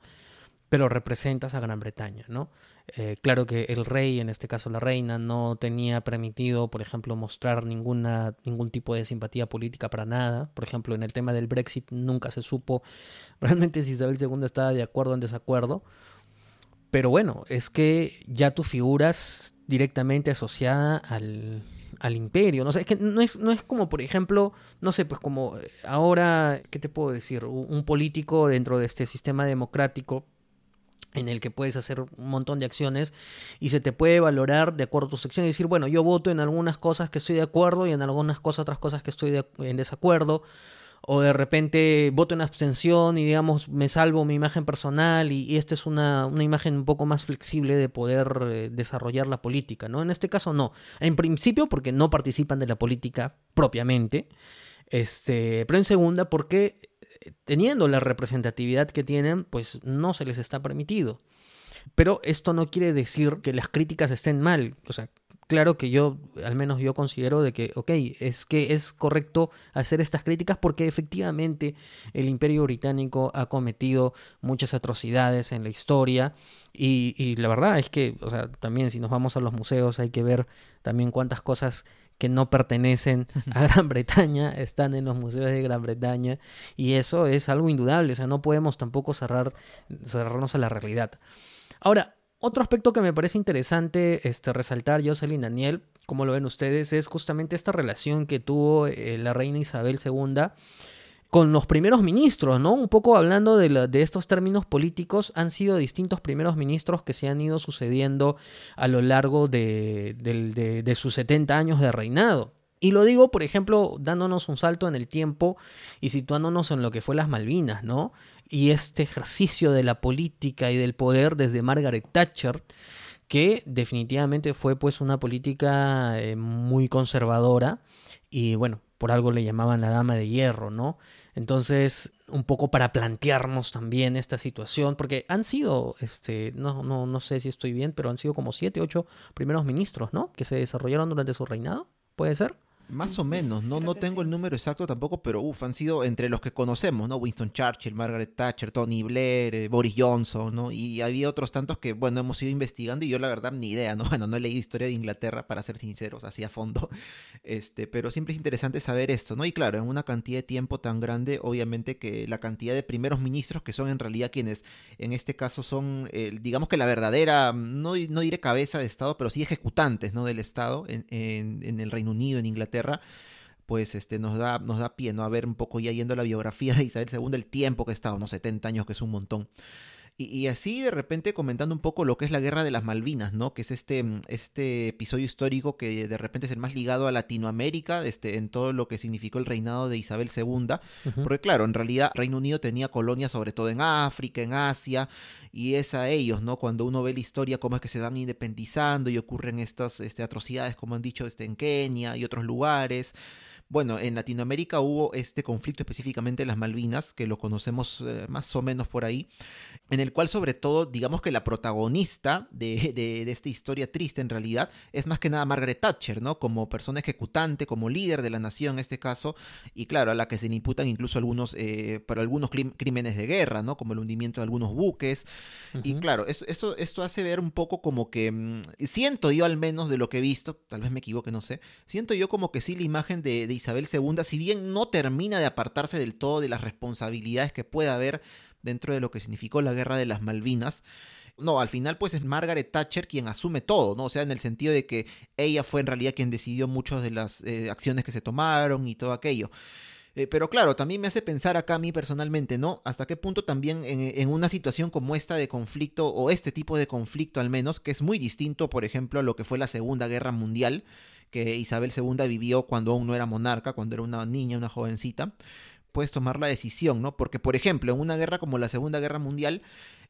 pero representas a Gran Bretaña, ¿no? Eh, claro que el rey, en este caso la reina, no tenía permitido, por ejemplo, mostrar ninguna, ningún tipo de simpatía política para nada. Por ejemplo, en el tema del Brexit nunca se supo realmente si Isabel II estaba de acuerdo o en desacuerdo. Pero bueno, es que ya tú figuras directamente asociada al, al imperio. No sé, es que no es, no es como, por ejemplo, no sé, pues como eh, ahora, ¿qué te puedo decir? Un político dentro de este sistema democrático en el que puedes hacer un montón de acciones y se te puede valorar de acuerdo a tus acciones y decir, bueno, yo voto en algunas cosas que estoy de acuerdo y en algunas cosas, otras cosas que estoy en desacuerdo o de repente voto en abstención y digamos me salvo mi imagen personal y, esta es una, una, imagen un poco más flexible de poder eh, desarrollar la política, ¿no? En este caso no. En principio porque no participan de la política propiamente, este, pero en segunda porque eh, teniendo la representatividad que tienen, pues no se les está permitido. Pero esto no quiere decir que las críticas estén mal, o sea, claro que yo, al menos yo considero de que, ok, es que es correcto hacer estas críticas porque efectivamente el imperio británico ha cometido muchas atrocidades en la historia y, y la verdad es que, o sea, también si nos vamos a los museos hay que ver también cuántas cosas que no pertenecen a Gran Bretaña están en los museos de Gran Bretaña y eso es algo indudable, o sea, no podemos tampoco cerrar, cerrarnos a la realidad. Ahora, otro aspecto que me parece interesante este, resaltar, Jocelyn Daniel, como lo ven ustedes, es justamente esta relación que tuvo eh, la reina Isabel II con los primeros ministros, ¿no? Un poco hablando de, estos términos políticos, han sido distintos primeros ministros que se han ido sucediendo a lo largo de, de sus 70 años de reinado. Y lo digo, por ejemplo, dándonos un salto en el tiempo y situándonos en lo que fue las Malvinas, ¿no? Y este ejercicio de la política y del poder desde Margaret Thatcher, que definitivamente fue pues una política eh, muy conservadora y bueno, por algo le llamaban la dama de hierro, ¿no? Entonces, un poco para plantearnos también esta situación, porque han sido, este, no, no, no sé si estoy bien, pero han sido como siete, ocho primeros ministros, ¿no? Que se desarrollaron durante su reinado, ¿puede ser? Más o menos, no, no tengo el número exacto tampoco, pero uff, han sido entre los que conocemos, ¿no? Winston Churchill, Margaret Thatcher, Tony Blair, eh, Boris Johnson, ¿no? Y había otros tantos que, bueno, hemos ido investigando y yo la verdad ni idea, ¿no? Bueno, no he leído historia de Inglaterra, para ser sinceros, así a fondo, este, pero siempre es interesante saber esto, ¿no? Y claro, en una cantidad de tiempo tan grande, obviamente que la cantidad de primeros ministros que son en realidad quienes, en este caso son, eh, digamos que la verdadera, no, no diré cabeza de Estado, pero sí ejecutantes, ¿no? Del Estado en, en, en el Reino Unido, en Inglaterra pues este, nos, da, nos da pie ¿no? a ver un poco ya yendo a la biografía de Isabel II, el tiempo que está, unos 70 años, que es un montón. Y, así de repente comentando un poco lo que es la guerra de las Malvinas, ¿no? Que es este, este episodio histórico que de repente es el más ligado a Latinoamérica, este, en todo lo que significó el reinado de Isabel II. Porque claro, en realidad Reino Unido tenía colonias sobre todo en África, en Asia, y es a ellos, ¿no? Cuando uno ve la historia, cómo es que se van independizando y ocurren estas este, atrocidades, como han dicho, este, en Kenia y otros lugares. Bueno, en Latinoamérica hubo este conflicto específicamente en las Malvinas, que lo conocemos eh, más o menos por ahí, en el cual sobre todo, digamos que la protagonista de, de, esta historia triste en realidad es más que nada Margaret Thatcher, ¿no? Como persona ejecutante, como líder de la nación en este caso, y claro, a la que se le imputan incluso algunos, eh, para algunos crímenes de guerra, ¿no? Como el hundimiento de algunos buques. Y claro, eso, eso, esto hace ver un poco como que, mm, siento yo al menos de lo que he visto, tal vez me equivoque, no sé, siento yo como que sí la imagen de Isabel II, si bien no termina de apartarse del todo de las responsabilidades que pueda haber dentro de lo que significó la guerra de las Malvinas, no, al final pues es Margaret Thatcher quien asume todo, ¿no? O sea, en el sentido de que ella fue en realidad quien decidió muchas de las eh, acciones que se tomaron y todo aquello. Eh, pero claro, también me hace pensar acá a mí personalmente, ¿no? Hasta qué punto también en, en, una situación como esta de conflicto, o este tipo de conflicto al menos, que es muy distinto, por ejemplo, a lo que fue la Segunda Guerra Mundial, que Isabel II vivió cuando aún no era monarca, cuando era una niña, una jovencita, puedes tomar la decisión, ¿no? Porque, por ejemplo, en una guerra como la Segunda Guerra Mundial,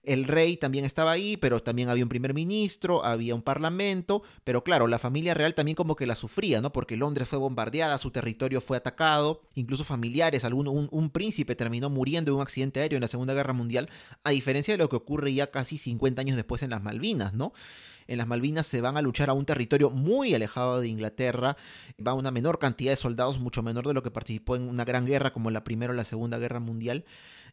el rey también estaba ahí, pero también había un primer ministro, había un parlamento, pero claro, la familia real también como que la sufría, ¿no? Porque Londres fue bombardeada, su territorio fue atacado, incluso familiares, algún, un, un, príncipe terminó muriendo en un accidente aéreo en la Segunda Guerra Mundial, a diferencia de lo que ocurre ya casi 50 años después en las Malvinas, ¿no? en las Malvinas se van a luchar a un territorio muy alejado de Inglaterra, va una menor cantidad de soldados, mucho menor de lo que participó en una gran guerra como la Primera o la Segunda Guerra Mundial.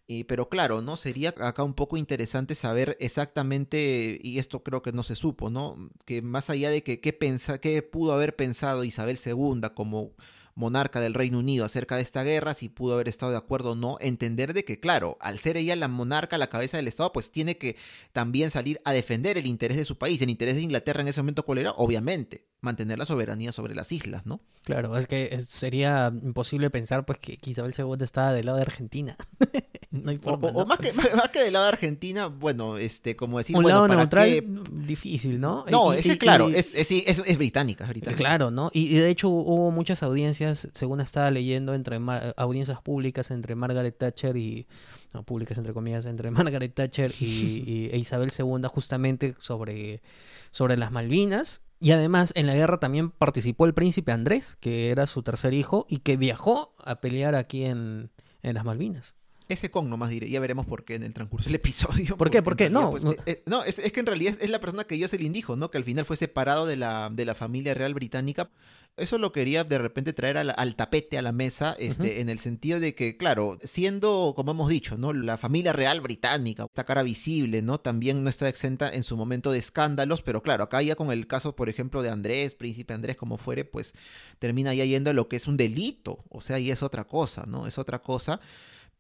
Eh, pero claro, ¿no? Sería acá un poco interesante saber exactamente, y esto creo que no se supo, ¿no? Que más allá de que qué, pensa, qué pudo haber pensado Isabel II como monarca del Reino Unido acerca de esta guerra, si pudo haber estado de acuerdo o no, entender de que, claro, al ser ella la monarca, la cabeza del Estado, pues tiene que también salir a defender el interés de su país. El interés de Inglaterra en ese momento, ¿cuál era? Obviamente, mantener la soberanía sobre las islas, ¿no? Claro, es que sería imposible pensar pues que Isabel II estaba del lado de Argentina. no hay forma, o, más, que, más que del lado de Argentina, bueno, este, como decir, un bueno, lado neutral difícil, ¿no? No, es que claro, es, es, es, británica, Claro, ¿no? Y, de hecho hubo muchas audiencias, según estaba leyendo, entre audiencias públicas entre Margaret Thatcher y no, públicas entre comillas, entre Margaret Thatcher y, e Isabel II justamente sobre, sobre las Malvinas y además en la guerra también participó el príncipe Andrés, que era su tercer hijo y que viajó a pelear aquí en, en las Malvinas. Ese con nomás diré, ya veremos por qué en el transcurso del episodio. ¿Por qué? ¿Por qué? No, pues, eh, eh, no, es, es, que en realidad es, la persona que yo se le indijo, ¿no? Que al final fue separado de la, de la familia real británica. Eso lo quería de repente traer al, al tapete, a la mesa, este, en el sentido de que, claro, siendo, como hemos dicho, ¿no? La familia real británica, esta cara visible, ¿no? También no está exenta en su momento de escándalos, pero claro, acá ya con el caso, por ejemplo, de Andrés, príncipe Andrés, como fuere, pues termina ya yendo a lo que es un delito, o sea, y es otra cosa, ¿no? Es otra cosa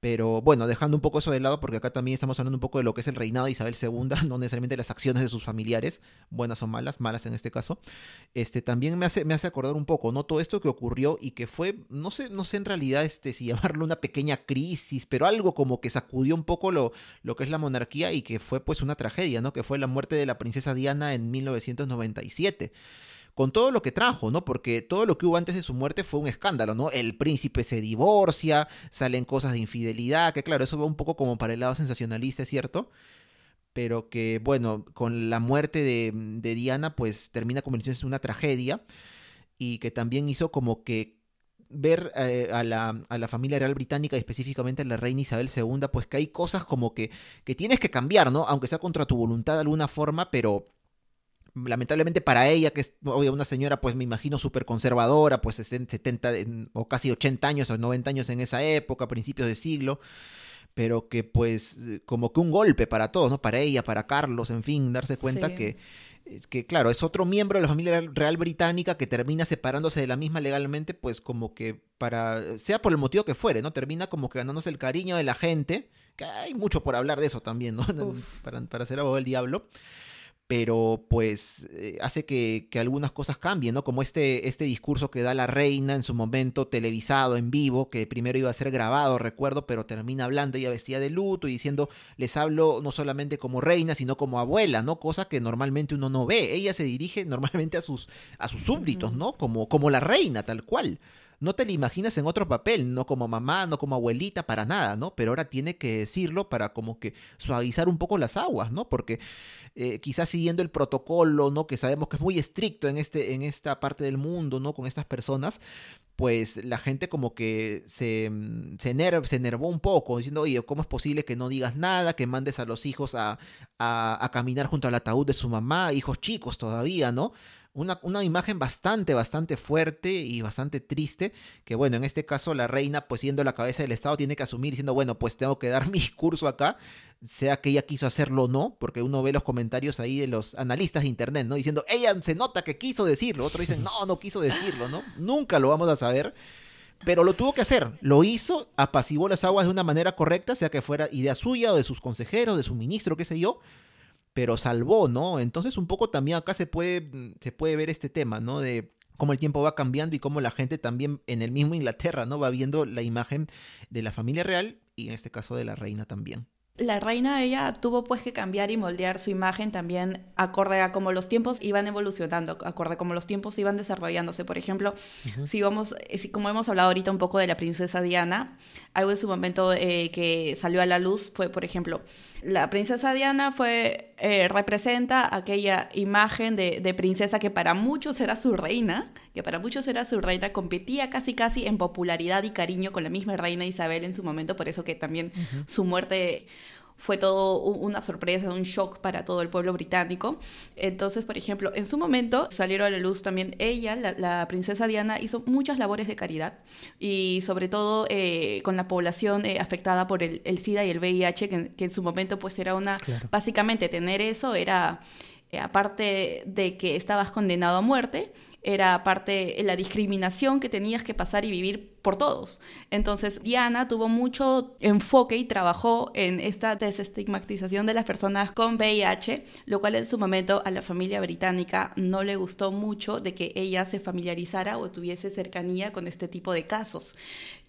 Pero bueno, dejando un poco eso de lado, porque acá también estamos hablando un poco de lo que es el reinado de Isabel II, no necesariamente las acciones de sus familiares, buenas o malas, malas en este caso. Este también me hace, me hace acordar un poco, ¿no? Todo esto que ocurrió y que fue, no sé, no sé en realidad este, si llamarlo una pequeña crisis, pero algo como que sacudió un poco lo, lo que es la monarquía y que fue pues una tragedia, ¿no? Que fue la muerte de la princesa Diana en 1997 con todo lo que trajo, ¿no? Porque todo lo que hubo antes de su muerte fue un escándalo, ¿no? El príncipe se divorcia, salen cosas de infidelidad, que claro, eso va un poco como para el lado sensacionalista, cierto, pero que bueno, con la muerte de, Diana, pues termina convirtiéndose en una tragedia y que también hizo como que ver eh, a, la, a, la, familia real británica y específicamente a la reina Isabel II, pues que hay cosas como que, que tienes que cambiar, ¿no? Aunque sea contra tu voluntad de alguna forma, pero lamentablemente para ella, que es una señora, pues me imagino súper conservadora, pues 70 o casi 80 años o 90 años en esa época, principios de siglo, pero que pues como que un golpe para todos, ¿no? Para ella, para Carlos, en fin, darse cuenta que, que, claro, es otro miembro de la familia real británica que termina separándose de la misma legalmente, pues como que para, sea por el motivo que fuere, ¿no? Termina como que ganándose el cariño de la gente, que hay mucho por hablar de eso también, ¿no? para, para ser abogado del diablo pero pues eh, hace que, algunas cosas cambien, ¿no? Como este, este discurso que da la reina en su momento televisado, en vivo, que primero iba a ser grabado, recuerdo, pero termina hablando ella vestida de luto y diciendo, les hablo no solamente como reina, sino como abuela, ¿no? Cosa que normalmente uno no ve. Ella se dirige normalmente a sus, a sus súbditos, ¿no? Como, como la reina, tal cual no te la imaginas en otro papel, no como mamá, no como abuelita, para nada, ¿no? Pero ahora tiene que decirlo para como que suavizar un poco las aguas, ¿no? Porque eh, quizás siguiendo el protocolo, ¿no? Que sabemos que es muy estricto en, este, en esta parte del mundo, ¿no? Con estas personas, pues la gente como que se, mm, se, se enervó un poco, diciendo, oye, ¿cómo es posible que no digas nada, que mandes a los hijos a, a, a caminar junto al ataúd de su mamá, hijos chicos todavía, ¿no? Una, imagen bastante, bastante fuerte y bastante triste, que bueno, en este caso la reina, pues siendo la cabeza del Estado, tiene que asumir diciendo, bueno, pues tengo que dar mi discurso acá, sea que ella quiso hacerlo o no, porque uno ve los comentarios ahí de los analistas de Internet, ¿no? Diciendo, ella se nota que quiso decirlo, otros dicen, no, no quiso decirlo, ¿no? Nunca lo vamos a saber. Pero lo tuvo que hacer, lo hizo, apaciguó las aguas de una manera correcta, sea que fuera idea suya o de sus consejeros, de su ministro, qué sé yo, pero salvó, ¿no? Entonces un poco también acá se puede, mm, se puede ver este tema, ¿no? De cómo el tiempo va cambiando y cómo la gente también en el mismo Inglaterra, ¿no? Va viendo la imagen de la familia real y en este caso de la reina también la reina ella tuvo pues que cambiar y moldear su imagen también acorde a cómo los tiempos iban evolucionando, acorde a cómo los tiempos iban desarrollándose. Por ejemplo, si vamos, eh, como hemos hablado ahorita un poco de la princesa Diana, algo en su momento eh, que salió a la luz fue, por ejemplo, la princesa Diana fue eh, representa aquella imagen de, de, princesa que para muchos era su reina, que para muchos era su reina, competía casi casi en popularidad y cariño con la misma reina Isabel en su momento, por eso que también su muerte fue todo una sorpresa, un shock para todo el pueblo británico. Entonces, por ejemplo, en su momento salieron a la luz también ella, la, princesa Diana, hizo muchas labores de caridad y sobre todo eh, con la población eh, afectada por el, SIDA y el VIH, que, en su momento pues era una, básicamente tener eso era, eh, aparte de que estabas condenado a muerte, era parte de la discriminación que tenías que pasar y vivir por todos. Entonces, Diana tuvo mucho enfoque y trabajó en esta desestigmatización de las personas con VIH, lo cual en su momento a la familia británica no le gustó mucho de que ella se familiarizara o tuviese cercanía con este tipo de casos.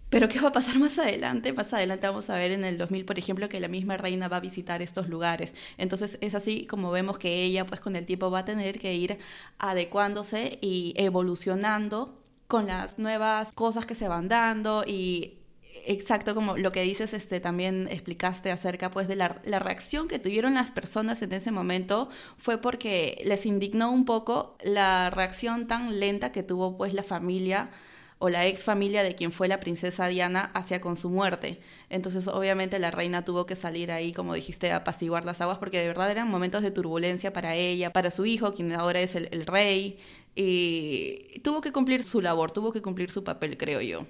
Pero ¿qué va a pasar más adelante? Más adelante vamos a ver en el 2000, por ejemplo, que la misma reina va a visitar estos lugares. Entonces es así como vemos que ella, pues con el tiempo va a tener que ir adecuándose y evolucionando con las nuevas cosas que se van dando y exacto como lo que dices, este, también explicaste acerca pues de la, la, reacción que tuvieron las personas en ese momento fue porque les indignó un poco la reacción tan lenta que tuvo pues la familia o la ex familia de quien fue la princesa Diana hacia con su muerte. Entonces, obviamente, la reina tuvo que salir ahí, como dijiste, a apaciguar las aguas, porque de verdad eran momentos de turbulencia para ella, para su hijo, quien ahora es el, rey, y tuvo que cumplir su labor, tuvo que cumplir su papel, creo yo.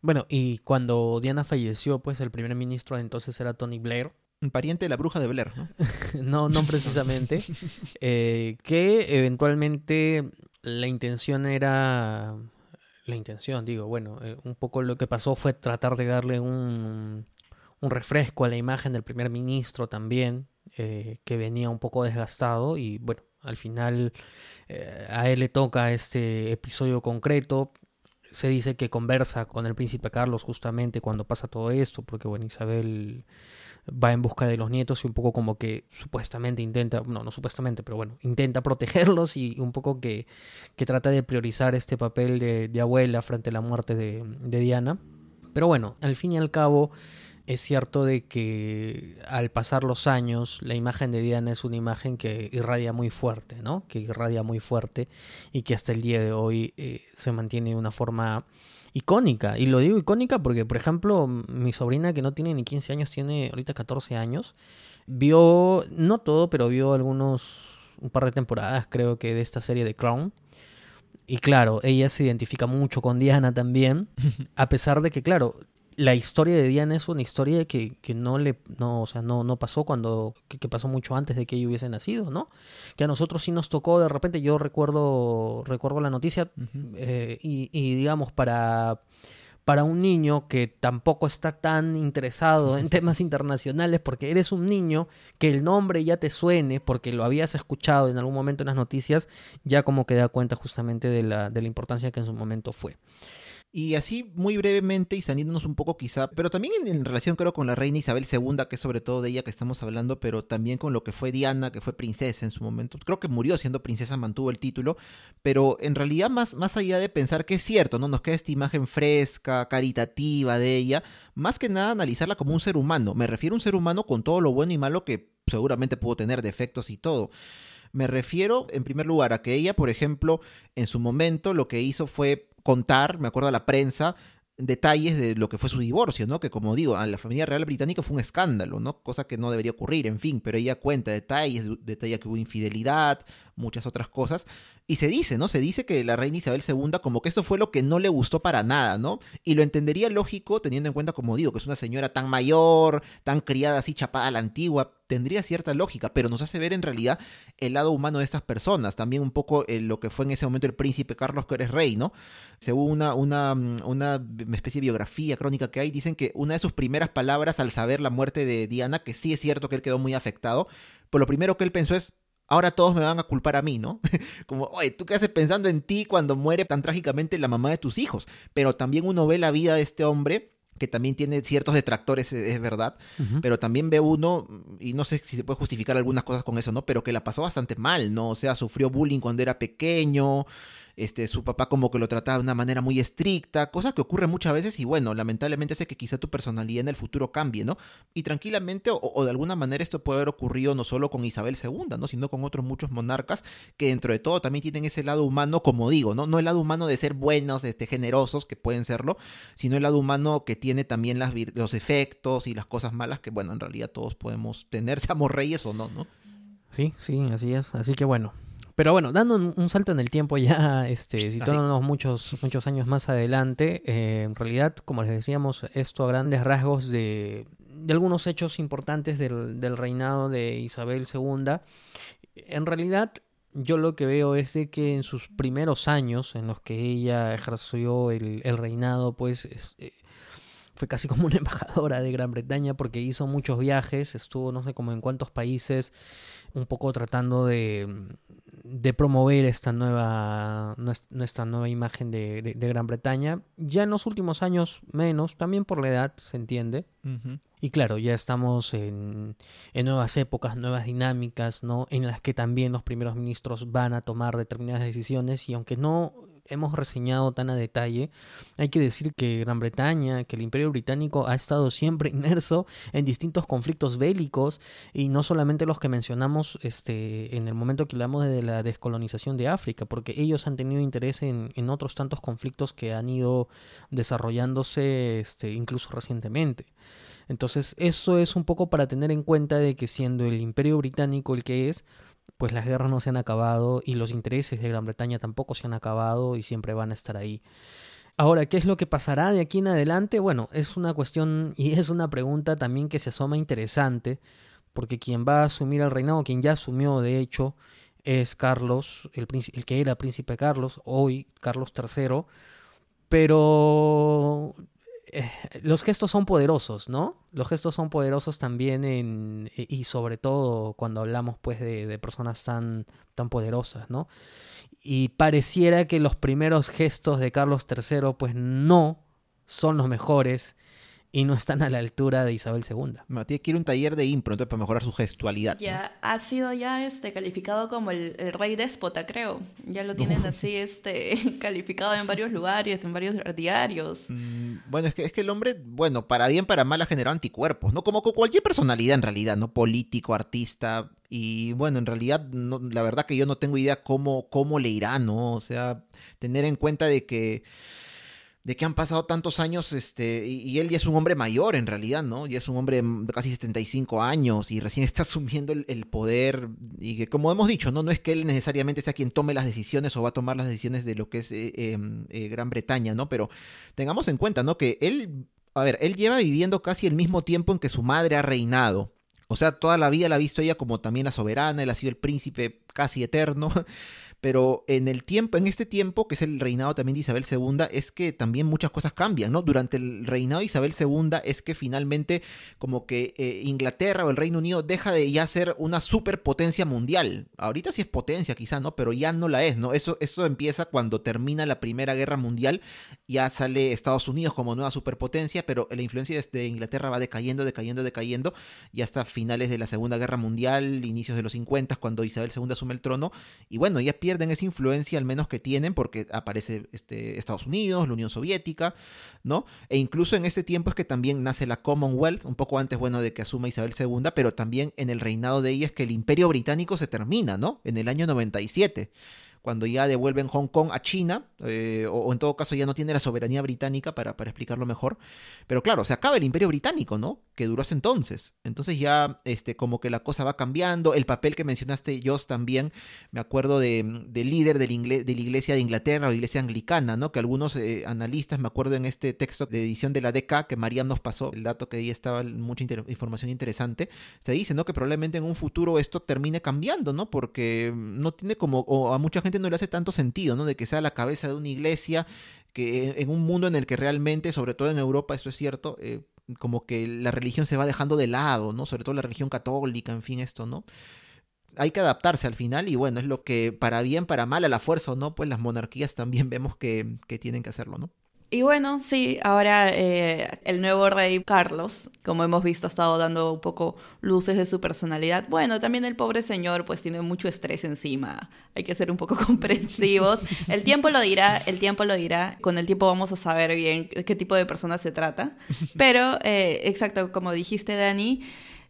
Bueno, y cuando Diana falleció, pues el primer ministro entonces era Tony Blair. Un pariente de la bruja de Blair, ¿no? no, no precisamente. Eh, que eventualmente la intención era la intención, digo, bueno, eh, un poco lo que pasó fue tratar de darle un, un refresco a la imagen del primer ministro también, eh, que venía un poco desgastado y bueno, al final eh, a él le toca este episodio concreto. Se dice que conversa con el príncipe Carlos justamente cuando pasa todo esto, porque bueno, Isabel va en busca de los nietos y un poco como que supuestamente intenta, no, no supuestamente, pero bueno, intenta protegerlos y un poco que, que trata de priorizar este papel de, de abuela frente a la muerte de, de Diana. Pero bueno, al fin y al cabo es cierto de que al pasar los años la imagen de Diana es una imagen que irradia muy fuerte, ¿no? Que irradia muy fuerte y que hasta el día de hoy eh, se mantiene de una forma icónica. Y lo digo icónica porque, por ejemplo, mi sobrina que no tiene ni 15 años, tiene ahorita 14 años, vio, no todo, pero vio algunos, un par de temporadas creo que de esta serie de Crown. Y claro, ella se identifica mucho con Diana también, a pesar de que, claro, la historia de Diana es una historia que, que no le no o sea no no pasó cuando que, que, pasó mucho antes de que ella hubiese nacido no que a nosotros sí nos tocó de repente yo recuerdo recuerdo la noticia uh -huh. eh, y, y, digamos para para un niño que tampoco está tan interesado en temas internacionales porque eres un niño que el nombre ya te suene porque lo habías escuchado en algún momento en las noticias ya como que da cuenta justamente de la, de la importancia que en su momento fue y así, muy brevemente y saliéndonos un poco quizá, pero también en, relación creo con la reina Isabel II, que es sobre todo de ella que estamos hablando, pero también con lo que fue Diana, que fue princesa en su momento. Creo que murió siendo princesa, mantuvo el título, pero en realidad más, más allá de pensar que es cierto, ¿no? Nos queda esta imagen fresca, caritativa de ella, más que nada analizarla como un ser humano. Me refiero a un ser humano con todo lo bueno y malo que seguramente pudo tener defectos y todo. Me refiero, en primer lugar, a que ella, por ejemplo, en su momento lo que hizo fue contar, me acuerdo a la prensa, detalles de lo que fue su divorcio, ¿no? Que como digo, a la familia real británica fue un escándalo, ¿no? Cosa que no debería ocurrir, en fin, pero ella cuenta detalles, detalla que hubo infidelidad, muchas otras cosas, y se dice, ¿no? Se dice que la reina Isabel II como que esto fue lo que no le gustó para nada, ¿no? Y lo entendería lógico teniendo en cuenta, como digo, que es una señora tan mayor, tan criada así, chapada a la antigua, tendría cierta lógica, pero nos hace ver en realidad el lado humano de estas personas, también un poco eh, lo que fue en ese momento el príncipe Carlos que eres rey, ¿no? Según una, una, una especie de biografía crónica que hay, dicen que una de sus primeras palabras al saber la muerte de Diana, que sí es cierto que él quedó muy afectado, pues lo primero que él pensó es, ahora todos me van a culpar a mí, ¿no? Como, oye, ¿tú qué haces pensando en ti cuando muere tan trágicamente la mamá de tus hijos? Pero también uno ve la vida de este hombre que también tiene ciertos detractores, es verdad, uh -huh. pero también ve uno, y no sé si se puede justificar algunas cosas con eso, ¿no? Pero que la pasó bastante mal, ¿no? O sea, sufrió bullying cuando era pequeño, este, su papá como que lo trataba de una manera muy estricta, cosa que ocurre muchas veces y bueno, lamentablemente hace que quizá tu personalidad en el futuro cambie, ¿no? Y tranquilamente o, de alguna manera esto puede haber ocurrido no solo con Isabel II, ¿no? Sino con otros muchos monarcas que dentro de todo también tienen ese lado humano, como digo, ¿no? No el lado humano de ser buenos, este, generosos, que pueden serlo, sino el lado humano que tiene también las, los efectos y las cosas malas que, bueno, en realidad todos podemos tener, seamos reyes o no, ¿no? Sí, sí, así es. Así que bueno, pero bueno, dando un, un, salto en el tiempo ya, este, situándonos muchos, muchos años más adelante, eh, en realidad, como les decíamos, esto a grandes rasgos de, de algunos hechos importantes del, del, reinado de Isabel II, en realidad yo lo que veo es de que en sus primeros años en los que ella ejerció el, el reinado, pues... Es, eh, fue casi como una embajadora de Gran Bretaña porque hizo muchos viajes, estuvo no sé como en cuántos países, un poco tratando de, de promover esta nueva, nuestra nueva imagen de, de, de, Gran Bretaña. Ya en los últimos años menos, también por la edad, se entiende. Uh -huh. Y claro, ya estamos en, en, nuevas épocas, nuevas dinámicas, ¿no? En las que también los primeros ministros van a tomar determinadas decisiones y aunque no hemos reseñado tan a detalle, hay que decir que Gran Bretaña, que el Imperio Británico ha estado siempre inmerso en distintos conflictos bélicos y no solamente los que mencionamos este, en el momento que hablamos de la descolonización de África, porque ellos han tenido interés en, otros tantos conflictos que han ido desarrollándose este, incluso recientemente. Entonces eso es un poco para tener en cuenta de que siendo el Imperio Británico el que es, pues las guerras no se han acabado y los intereses de Gran Bretaña tampoco se han acabado y siempre van a estar ahí. Ahora, ¿qué es lo que pasará de aquí en adelante? Bueno, es una cuestión y es una pregunta también que se asoma interesante, porque quien va a asumir el reinado, quien ya asumió de hecho, es Carlos, el, que era príncipe Carlos, hoy Carlos III, Pero eh, los gestos son poderosos, ¿no? Los gestos son poderosos también en, y sobre todo cuando hablamos pues de, de personas tan, tan poderosas, ¿no? Y pareciera que los primeros gestos de Carlos III pues no son los mejores y no están a la altura de Isabel II. Matías quiere un taller de impro, entonces para mejorar su gestualidad. Ya ha sido ya este calificado como el, rey déspota, creo. Ya lo tienen así este calificado en varios lugares, en varios diarios. Mm, bueno, es que, es que el hombre, bueno, para bien, para mal ha generado anticuerpos, ¿no? Como cualquier personalidad en realidad, ¿no? Político, artista. Y bueno, en realidad, la verdad que yo no tengo idea cómo, cómo le irá, ¿no? O sea, tener en cuenta de que de que han pasado tantos años, este, y, él ya es un hombre mayor en realidad, ¿no? Ya es un hombre de casi 75 años y recién está asumiendo el, poder y que, como hemos dicho, ¿no? No es que él necesariamente sea quien tome las decisiones o va a tomar las decisiones de lo que es eh, em, eh, Gran Bretaña, ¿no? Pero tengamos en cuenta, ¿no? Que él, a ver, él lleva viviendo casi el mismo tiempo en que su madre ha reinado. O sea, toda la vida la ha visto ella como también la soberana, él ha sido el príncipe casi eterno. pero en el tiempo, en este tiempo, que es el reinado también de Isabel II, es que también muchas cosas cambian, ¿no? Durante el reinado de Isabel II es que finalmente como que eh, Inglaterra o el Reino Unido deja de ya ser una superpotencia mundial. Ahorita sí es potencia quizá, ¿no? Pero ya no la es, ¿no? Eso, eso empieza cuando termina la Primera Guerra Mundial, ya sale Estados Unidos como nueva superpotencia, pero la influencia de Inglaterra va decayendo, decayendo, decayendo, y hasta finales de la Segunda Guerra Mundial, inicios de los 50, cuando Isabel II asume el trono, y bueno, ya pierde pierden esa influencia al menos que tienen porque aparece este, Estados Unidos, la Unión Soviética, ¿no? E incluso en este tiempo es que también nace la Commonwealth, un poco antes, bueno, de que asuma Isabel II, pero también en el reinado de ella es que el imperio británico se termina, ¿no? En el año 97 cuando ya devuelven Hong Kong a China, eh, o, en todo caso ya no tiene la soberanía británica, para, para, explicarlo mejor. Pero claro, se acaba el imperio británico, ¿no? Que duró hasta entonces. Entonces ya este, como que la cosa va cambiando. El papel que mencionaste, Joss, también, me acuerdo de, del líder de la iglesia de Inglaterra o iglesia anglicana, ¿no? Que algunos eh, analistas, me acuerdo en este texto de edición de la DK que María nos pasó, el dato que ahí estaba mucha información interesante, se dice, ¿no? Que probablemente en un futuro esto termine cambiando, ¿no? Porque no tiene como, o a mucha gente no le hace tanto sentido, ¿no? De que sea la cabeza de una iglesia, que en un mundo en el que realmente, sobre todo en Europa, esto es cierto, eh, como que la religión se va dejando de lado, ¿no? Sobre todo la religión católica, en fin, esto, ¿no? Hay que adaptarse al final y bueno, es lo que para bien, para mal, a la fuerza no, pues las monarquías también vemos que, que tienen que hacerlo, ¿no? Y bueno, sí, ahora eh, el nuevo rey Carlos, como hemos visto, ha estado dando un poco luces de su personalidad. Bueno, también el pobre señor pues tiene mucho estrés encima. Hay que ser un poco comprensivos. El tiempo lo dirá, el tiempo lo dirá. Con el tiempo vamos a saber bien qué tipo de persona se trata. Pero, eh, exacto, como dijiste, Dani,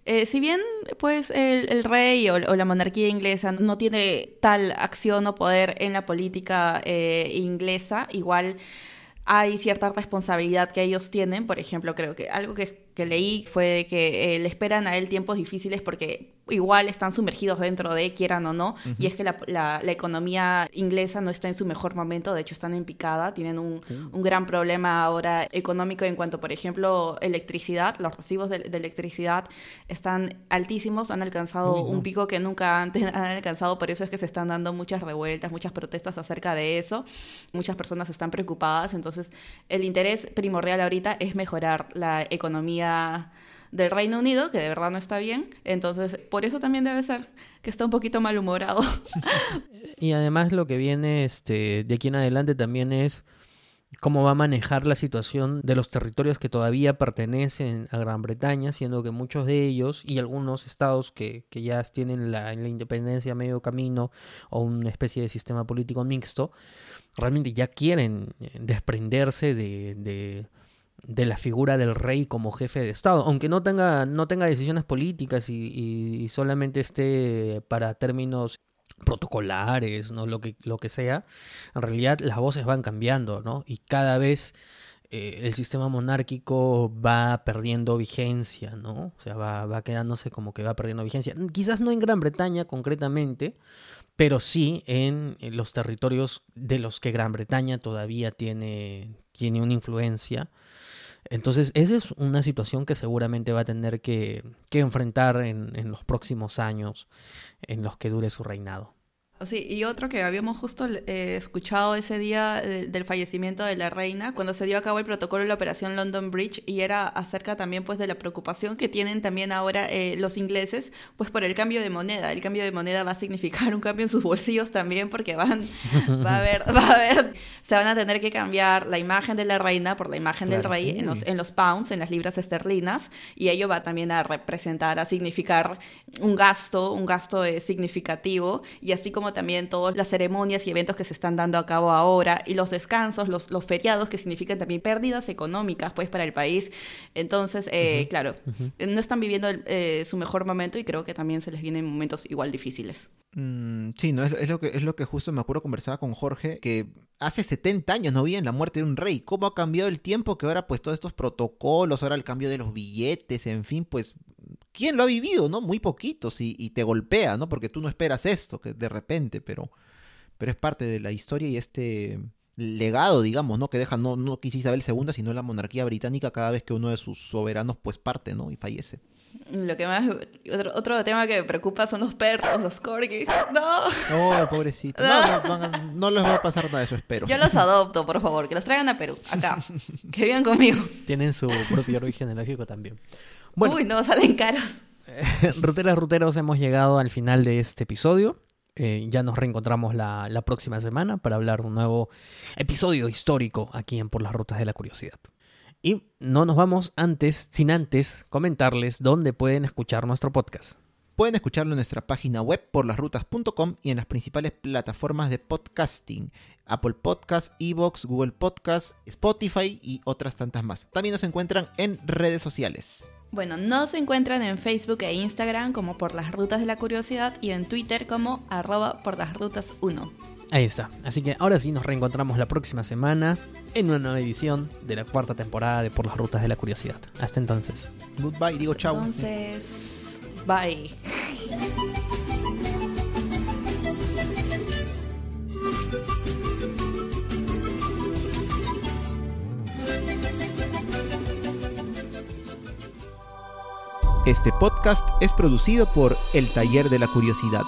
eh, si bien pues el, rey o, la monarquía inglesa no tiene tal acción o poder en la política inglesa, igual hay cierta responsabilidad que ellos tienen. Por ejemplo, creo que algo que, leí fue que eh, le esperan a él tiempos difíciles porque igual están sumergidos dentro de, quieran o no, y es que la, la, economía inglesa no está en su mejor momento, de hecho están en picada, tienen un, un gran problema ahora económico en cuanto, por ejemplo, electricidad, los recibos de, electricidad están altísimos, han alcanzado un pico que nunca antes han alcanzado, por eso es que se están dando muchas revueltas, muchas protestas acerca de eso, muchas personas están preocupadas, entonces el interés primordial ahorita es mejorar la economía del Reino Unido, que de verdad no está bien. Entonces, por eso también debe ser que está un poquito malhumorado. y además lo que viene este, de aquí en adelante también es cómo va a manejar la situación de los territorios que todavía pertenecen a Gran Bretaña, siendo que muchos de ellos y algunos estados que, que ya tienen la, la independencia a medio camino o una especie de sistema político mixto, realmente ya quieren desprenderse de de la figura del rey como jefe de Estado, aunque no tenga, no tenga decisiones políticas y, solamente esté para términos protocolares, ¿no? Lo que, lo que sea, en realidad las voces van cambiando, ¿no? Y cada vez eh, el sistema monárquico va perdiendo vigencia, ¿no? O sea, va, va quedándose como que va perdiendo vigencia. Quizás no en Gran Bretaña concretamente, pero sí en los territorios de los que Gran Bretaña todavía tiene, tiene una influencia entonces, esa es una situación que seguramente va a tener que, enfrentar en, los próximos años en los que dure su reinado. Sí, y otro que habíamos justo eh, escuchado ese día eh, del fallecimiento de la reina, cuando se dio a cabo el protocolo de la operación London Bridge, y era acerca también pues de la preocupación que tienen también ahora eh, los ingleses, pues por el cambio de moneda. El cambio de moneda va a significar un cambio en sus bolsillos también, porque van, va a haber, va a haber, se van a tener que cambiar la imagen de la reina por la imagen del rey en los, en los pounds, en las libras esterlinas, y ello va también a representar, a significar un gasto, un gasto significativo, y así como también todas las ceremonias y eventos que se están dando a cabo ahora y los descansos, los, los feriados que significan también pérdidas económicas pues para el país. Entonces, eh, claro, no están viviendo eh, su mejor momento y creo que también se les vienen momentos igual difíciles. Mm, sí, no, es, lo que, es lo que justo me acuerdo conversaba con Jorge, que hace 70 años no en la muerte de un rey. ¿Cómo ha cambiado el tiempo que ahora pues todos estos protocolos, ahora el cambio de los billetes, en fin, pues ¿quién lo ha vivido, no? Muy poquitos y, y, te golpea, ¿no? Porque tú no esperas esto, que de repente, pero, pero es parte de la historia y este legado, digamos, ¿no? Que deja no, no Isabel II, sino la monarquía británica cada vez que uno de sus soberanos pues parte, ¿no? Y fallece. Lo que más otro, otro tema que me preocupa son los perros, los corgis. No. No, pobrecito. No, no, les va a pasar nada de eso, espero. Yo los adopto, por favor, que los traigan a Perú, acá. que vivan conmigo. Tienen su propio origen genealógico también. Uy, no, salen caros. ruteras, ruteros, hemos llegado al final de este episodio. Eh, ya nos reencontramos la, la, próxima semana para hablar de un nuevo episodio histórico aquí en Por las Rutas de la Curiosidad. Y no nos vamos antes, sin antes comentarles dónde pueden escuchar nuestro podcast. Pueden escucharlo en nuestra página web por porlasrutas.com y en las principales plataformas de podcasting, Apple Podcasts, Evox, Google Podcasts, Spotify y otras tantas más. También nos encuentran en redes sociales. Bueno, nos encuentran en Facebook e Instagram como por las rutas de la curiosidad y en Twitter como arroba por las rutas 1. Ahí está. Así que ahora sí nos reencontramos la próxima semana en una nueva edición de la cuarta temporada de Por las Rutas de la Curiosidad. Hasta entonces. Goodbye, digo chao. Entonces, bye. Este podcast es producido por El Taller de la Curiosidad